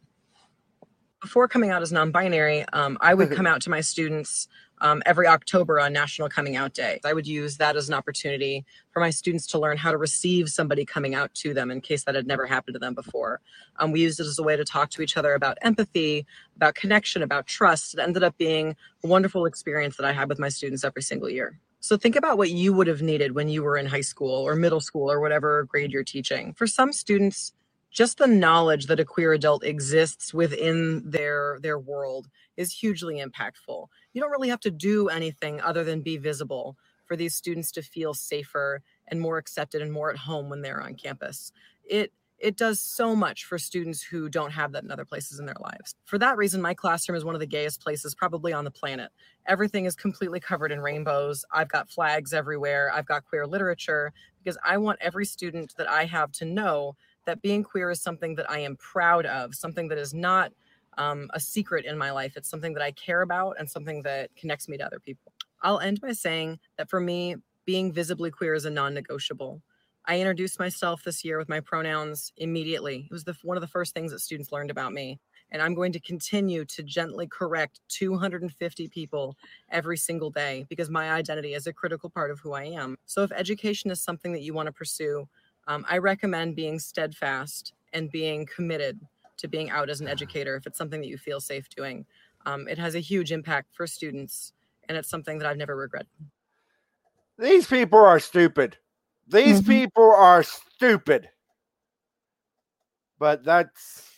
Before coming out as non-binary, um, I would come out to my students um, every October on National Coming Out Day. I would use that as an opportunity for my students to learn how to receive somebody coming out to them in case that had never happened to them before. Um, we used it as a way to talk to each other about empathy, about connection, about trust. It ended up being a wonderful experience that I had with my students every single year. So think about what you would have needed when you were in high school or middle school or whatever grade you're teaching. For some students, just the knowledge that a queer adult exists within their their world is hugely impactful. You don't really have to do anything other than be visible for these students to feel safer and more accepted and more at home when they're on campus. It it does so much for students who don't have that in other places in their lives. For that reason, my classroom is one of the gayest places probably on the planet. Everything is completely covered in rainbows. I've got flags everywhere. I've got queer literature because I want every student that I have to know that being queer is something that I am proud of, something that is not um, a secret in my life. It's something that I care about and something that connects me to other people. I'll end by saying that for me, being visibly queer is a non negotiable. I introduced myself this year with my pronouns immediately. It was the, one of the first things that students learned about me. And I'm going to continue to gently correct 250 people every single day because my identity is a critical part of who I am. So, if education is something that you want to pursue, um, I recommend being steadfast and being committed to being out as an educator if it's something that you feel safe doing. Um, it has a huge impact for students, and it's something that I've never regretted. These people are stupid. These Mm-hmm. people are stupid. But that's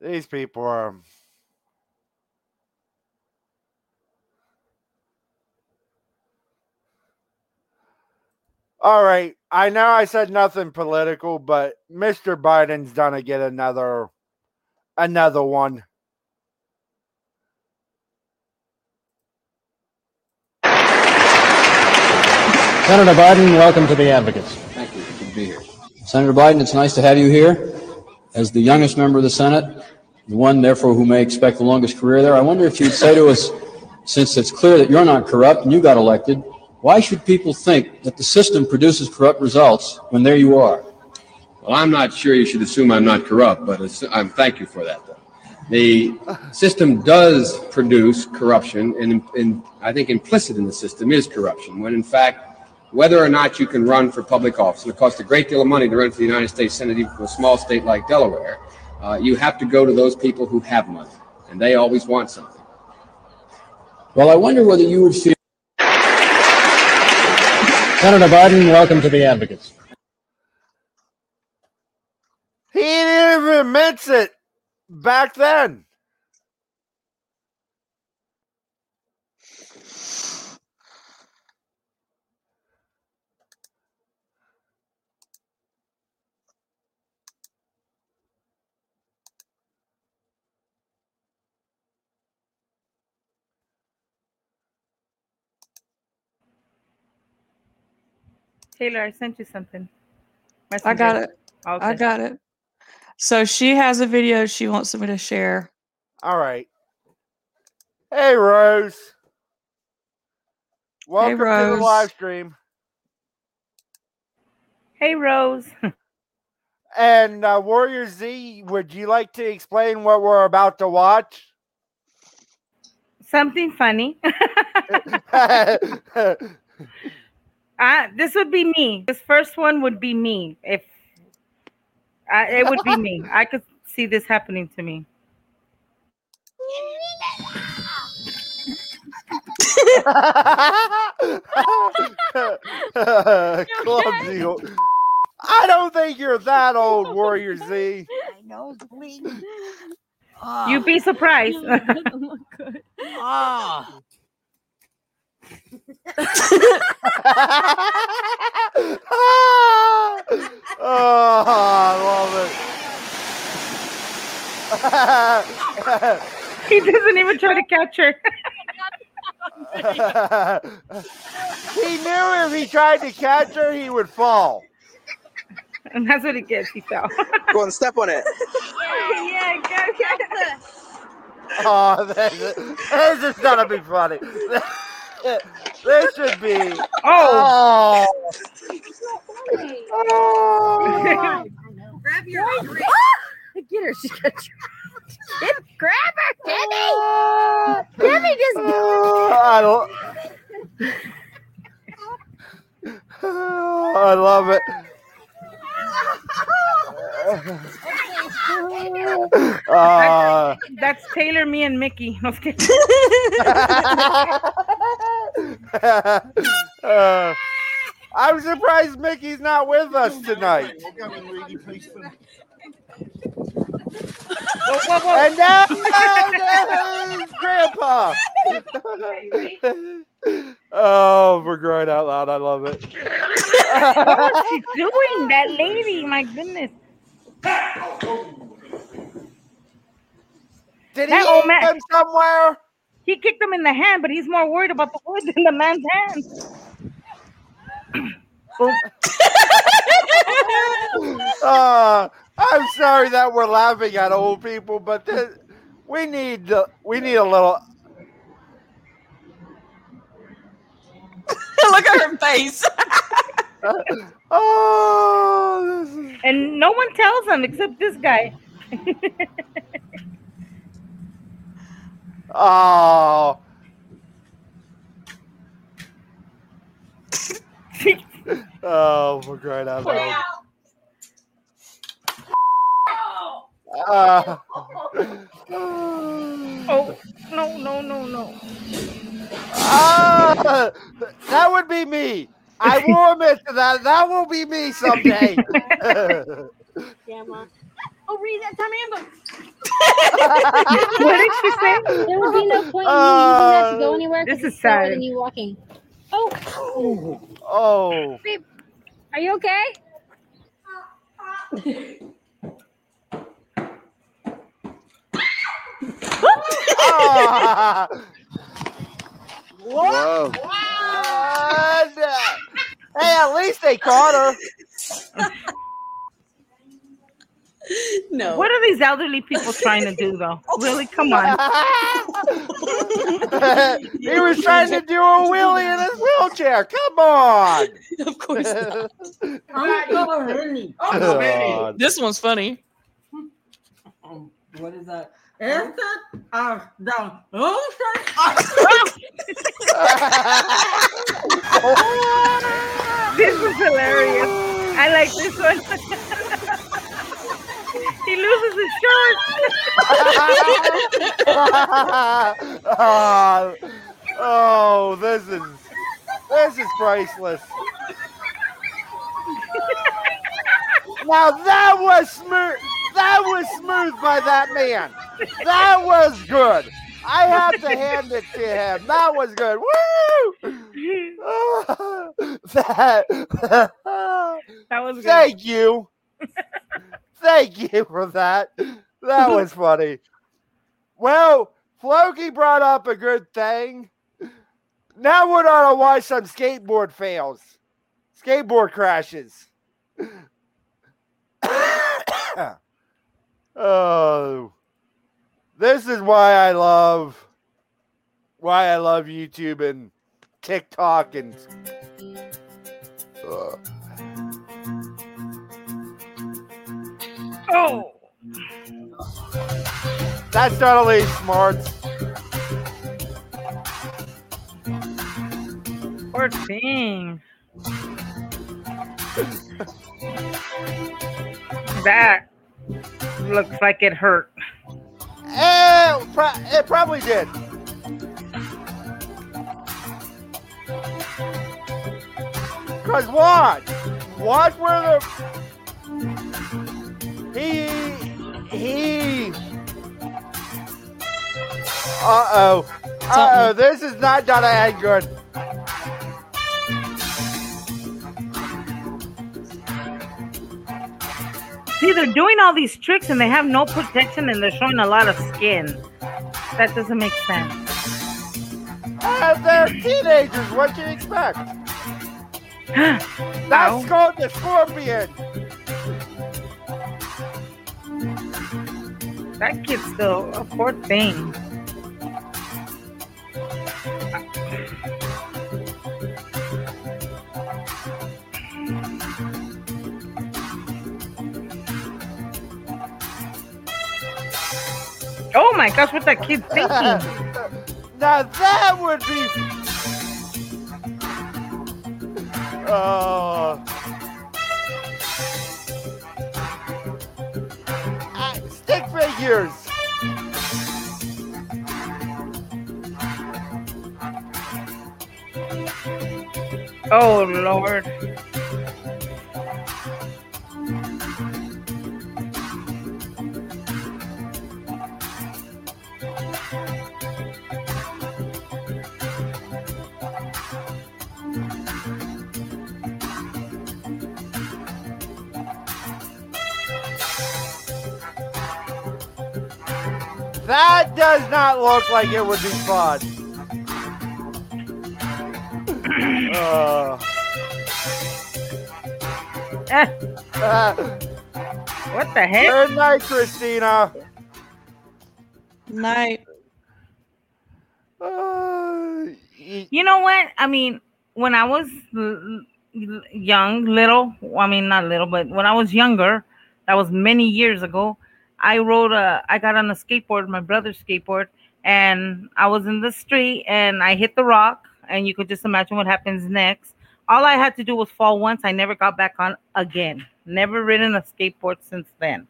these people are All right. I know I said nothing political, but Mr. Biden's gonna get another another one. Senator Biden, welcome to the Advocates. Thank you. Good to be here. Senator Biden, it's nice to have you here. As the youngest member of the Senate, the one, therefore, who may expect the longest career there, I wonder if you'd say to us, since it's clear that you're not corrupt and you got elected, why should people think that the system produces corrupt results when there you are? Well, I'm not sure you should assume I'm not corrupt, but it's, I'm thank you for that. Though. The system does produce corruption, and, and I think implicit in the system is corruption. When in fact, whether or not you can run for public office, and it costs a great deal of money to run for the United States Senate, even for a small state like Delaware, uh, you have to go to those people who have money, and they always want something. Well, I wonder whether you would feel. Senator Biden, welcome to the Advocates. He didn't even admit it back then. Taylor, I sent you something. I got Messenger. it. I got it. So she has a video she wants me to share. All right. Hey, Rose. Welcome to the live stream. Hey, Rose. And uh, Warrior Z, would you like to explain what we're about to watch? Something funny. Uh, this would be me. This first one would be me. If uh, it would be me, I could see this happening to me. Clumsy. I don't think you're that old, Warrior Z. I know, please. You'd be surprised. Ah. Oh, I love it. he doesn't even try to catch her. he knew if he tried to catch her, he would fall. And that's what he gets. He fell. Go on, step on it. yeah, go catch this. Oh, this, this is gonna be funny. This should be. Oh. Oh. grab your own ah! Get her. She got Get, grab her, Debbie. Debbie just. Ah! I, lo- ah, I love it. Uh, That's Taylor, me, and Mickey. No, I was kidding. Uh, I'm surprised Mickey's not with us tonight. And now, Grandpa. oh, we're crying out loud, I love it. what was she doing? That lady, my goodness. Did that he old hit man him somewhere? He kicked him in the hand, but he's more worried about the wood than the man's hands. Boom. uh, I'm sorry that we're laughing at old people, but this, we need to, we need a little. Look at her face. oh, is... and no one tells him except this guy. Oh. oh, for crying out loud. Uh, oh no no no no! Ah, that would be me. I will admit to that. That will be me someday. Grandma. Oh, read that Tamanda. what did she say? There would be no point in you using that to go anywhere because it's slower than you walking. Oh, oh. babe, are you okay? Ah. Whoa. What? Hey, at least they caught her. No. What are these elderly people trying to do, though? Really? Come on. he was trying to do a wheelie in his wheelchair. Come on. Of course not. Oh, This one's funny. What is that? Esta, ah, down. this is hilarious. I like this one. Oh, oh, this is this is priceless. Now that was smooth. That was smooth by that man. That was good. I have to hand it to him. That was good. Woo! that, that was good. Thank you. Thank you for that. That was funny. Well, Floki brought up a good thing. Now we're gonna watch some skateboard fails, skateboard crashes. oh, this is why I love why I love YouTube and TikTok and. Ugh. Oh, That's totally smart. poor thing. That looks like it hurt. Eh, pro- it probably did. Cause watch, watch where the he he. Uh oh, uh oh, this is not gonna end good. See, they're doing all these tricks and they have no protection and they're showing a lot of skin. That doesn't make sense. Uh, they're teenagers. What do you expect? That's called the scorpion. that kid's still a poor thing. Oh my gosh, what that kid thinking? now that would be. Oh. Figures. Oh Lord. Does not look like it would be fun. Uh, what the heck? Good night, Christina. Night. Uh, You know what? I mean, when I was l- l- young, little, I mean, not little, but when I was younger, that was many years ago, I rode a, I got on a skateboard, my brother's skateboard, and I was in the street and I hit the rock, and you could just imagine what happens next. All I had to do was fall once. I never got back on again. Never ridden a skateboard since then.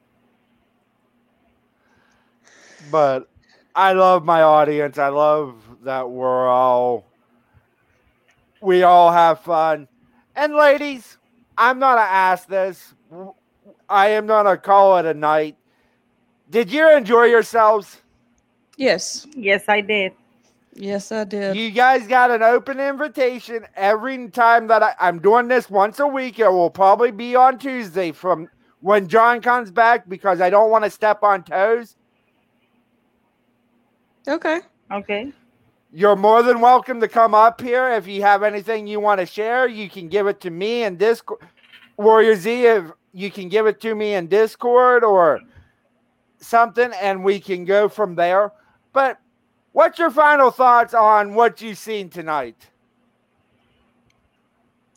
but I love my audience. I love that we're all we all have fun. And ladies, I'm gonna ask this. I am gonna call it a night. Did you enjoy yourselves? Yes. Yes, I did. Yes, I did. You guys got an open invitation every time that I, I'm doing this once a week. It will probably be on Tuesday from when John comes back because I don't want to step on toes. Okay. Okay. You're more than welcome to come up here. If you have anything you want to share, you can give it to me in Discord. Warrior Z, if you can give it to me in Discord or something, and we can go from there. But what's your final thoughts on what you've seen tonight?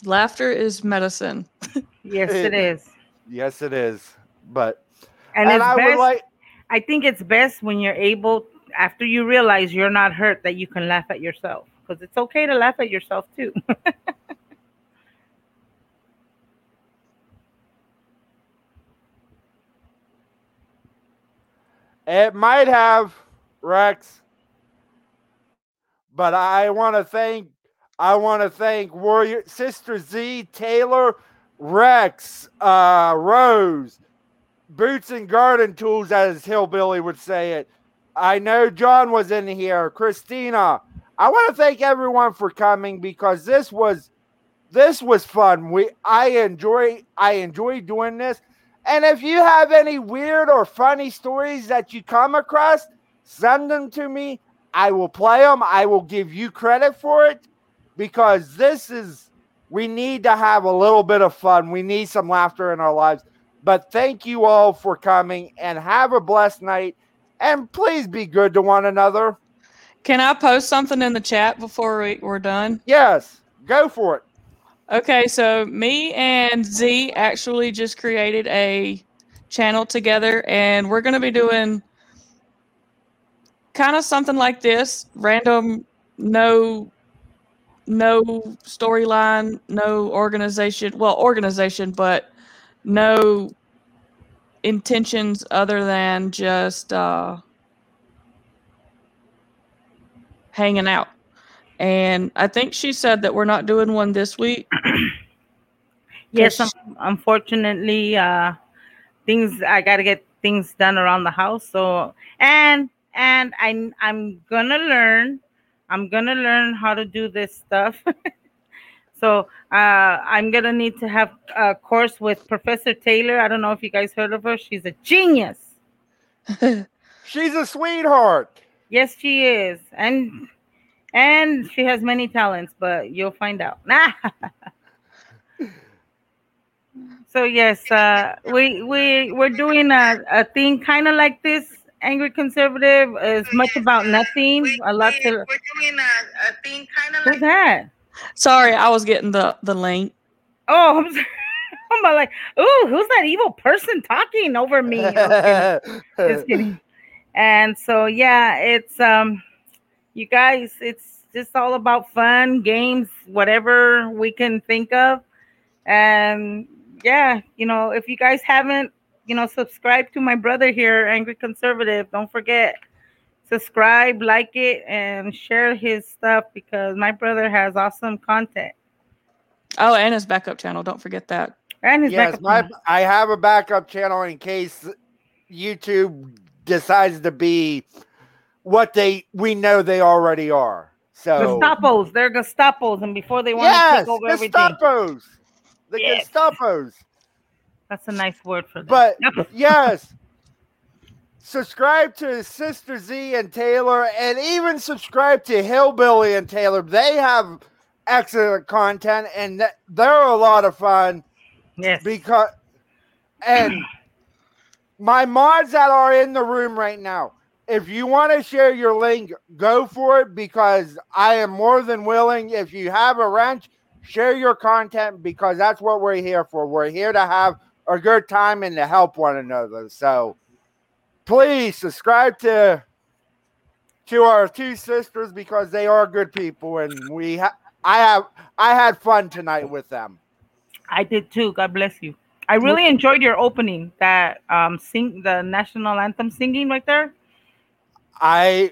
Laughter is medicine. Yes, it is. Yes, it is. But And, And it's I would like- I think it's best when you're able, after you realize you're not hurt, that you can laugh at yourself. Because it's okay to laugh at yourself too. It might have Rex, but I want to thank I want to thank Warrior Sister Z Taylor, Rex, uh, Rose, Boots and Garden Tools, as Hillbilly would say it. I know John was in here, Christina. I want to thank everyone for coming because this was this was fun. We I enjoy I enjoy doing this. And if you have any weird or funny stories that you come across, send them to me. I will play them. I will give you credit for it because this is, we need to have a little bit of fun. We need some laughter in our lives. But thank you all for coming and have a blessed night. And please be good to one another. Can I post something in the chat before we, we're done? Yes, go for it. Okay, so me and Z actually just created a channel together, and we're going to be doing kind of something like this random, no no storyline, no organization. Well, organization, but no intentions other than just uh, hanging out. And I think she said that we're not doing one this week. yes, Yes. un- unfortunately, uh, things I got to get things done around the house. So and and I I'm gonna learn. I'm gonna learn how to do this stuff. so uh, I'm gonna need to have a course with Professor Taylor. I don't know if you guys heard of her. She's a genius. She's a sweetheart. Yes, she is, and and she has many talents, but you'll find out. so yes, uh, we we we're doing a, a thing kind of like this. Angry conservative is much about nothing. A lot to. We're doing a, a thing kind of Who's that? Sorry, I was getting the the link. Oh, I'm, sorry. I'm like, ooh, who's that evil person talking over me? Okay. Just kidding. And so yeah, it's um you guys, it's just all about fun, games, whatever we can think of. And yeah, you know, if you guys haven't, you know, subscribe to my brother here, Angry Conservative, don't forget subscribe, like it, and share his stuff because my brother has awesome content. Oh, and his backup channel. Don't forget that. And his yes, backup my, channel. I have a backup channel in case YouTube decides to be what they we know they already are. So Gestapos, they're Gestapos, and before they want to yes, take over everything, Gestapos, the Yes. Gestapos. that's a nice word for them. But yes, subscribe to Sister Z and Taylor, and even subscribe to Hillbilly and Taylor. They have excellent content, and they're a lot of fun. Yes, because and my mods that are in the room right now. If you want to share your link, go for it because I am more than willing. If you have a wrench, share your content because that's what we're here for. We're here to have a good time and to help one another. So please subscribe to to our two sisters because they are good people and we ha- I have I had fun tonight with them. I did too. God bless you. I really enjoyed your opening. That um, sing the national anthem singing right there. I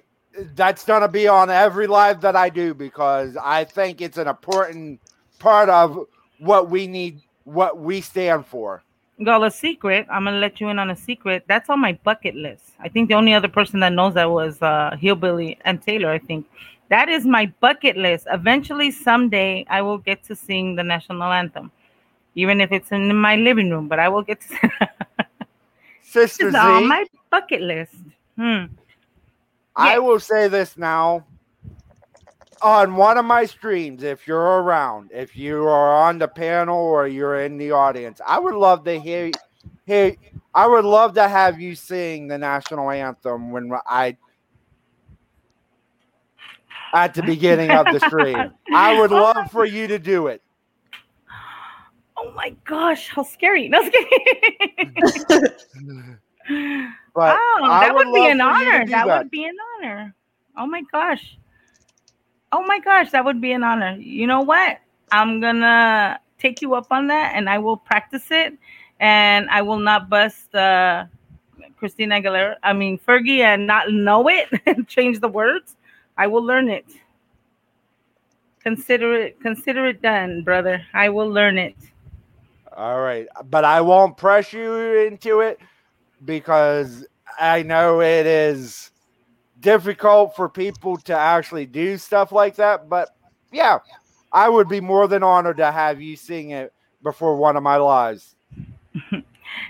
that's gonna be on every live that I do because I think it's an important part of what we need, what we stand for. Well, a secret. I'm gonna let you in on a secret. That's on my bucket list. I think the only other person that knows that was uh, Hillbilly and Taylor. I think that is my bucket list. Eventually, someday, I will get to sing the national anthem, even if it's in my living room. But I will get to. Sister it's Z, on my bucket list. Hmm. I will say this now. On one of my streams, if you're around, if you are on the panel or you're in the audience, I would love to hear hear I would love to have you sing the national anthem when I at the beginning of the stream. I would Oh love for you to do it. Oh my gosh, how scary! No, just kidding. But oh, I that would would, be an for you to honor. That, that. would be an honor. Oh my gosh. Oh my gosh, that would be an honor. You know what? I'm gonna take you up on that, and I will practice it, and I will not bust uh, Christina Aguilera. I mean Fergie, and not know it and change the words. I will learn it. Consider it. Consider it done, brother. I will learn it. All right, but I won't press you into it because I know it is difficult for people to actually do stuff like that. But yeah, I would be more than honored to have you sing it before one of my lives.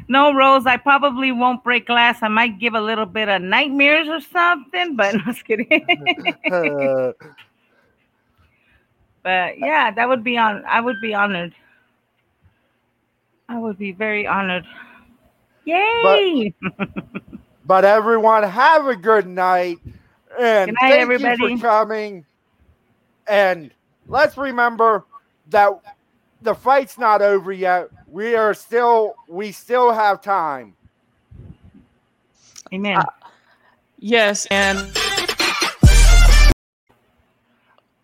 No, Rose, I probably won't break glass. I might give a little bit of nightmares or something, but no, just kidding. But yeah, that would be on. I would be honored. I would be very honored. Yay! but everyone, have a good night. And Good night, thank everybody. you for coming. And let's remember that the fight's not over yet. We are still, we still have time. Amen. Uh, yes, and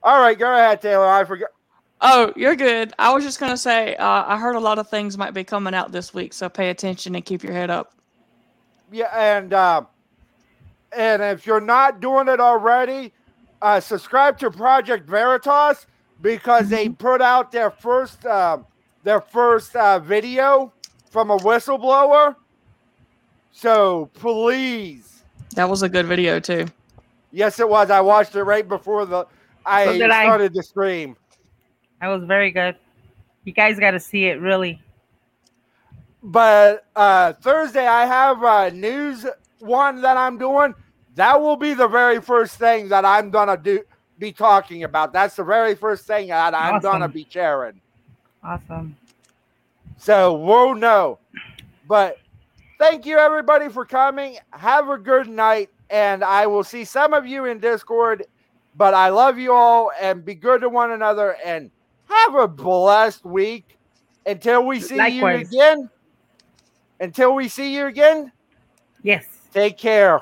All right, go ahead, Taylor. I forgot. Oh, you're good. I was just gonna say, uh, I heard a lot of things might be coming out this week, so pay attention and keep your head up. Yeah, and uh, and if you're not doing it already, uh, subscribe to Project Veritas because they put out their first uh, their first uh, video from a whistleblower. So please, That was a good video too. yes, it was. I watched it right before the I So did I. started the stream. That was very good. You guys got to see it, really. But uh, Thursday, I have a news one that I'm doing. That will be the very first thing that I'm gonna do be talking about. That's the very first thing that I'm gonna be sharing. Awesome. So we'll know. But thank you everybody for coming. Have a good night, and I will see some of you in Discord. But I love you all, and be good to one another, and have a blessed week. Until we see Likewise. you again. Until we see you again. Yes. Take care.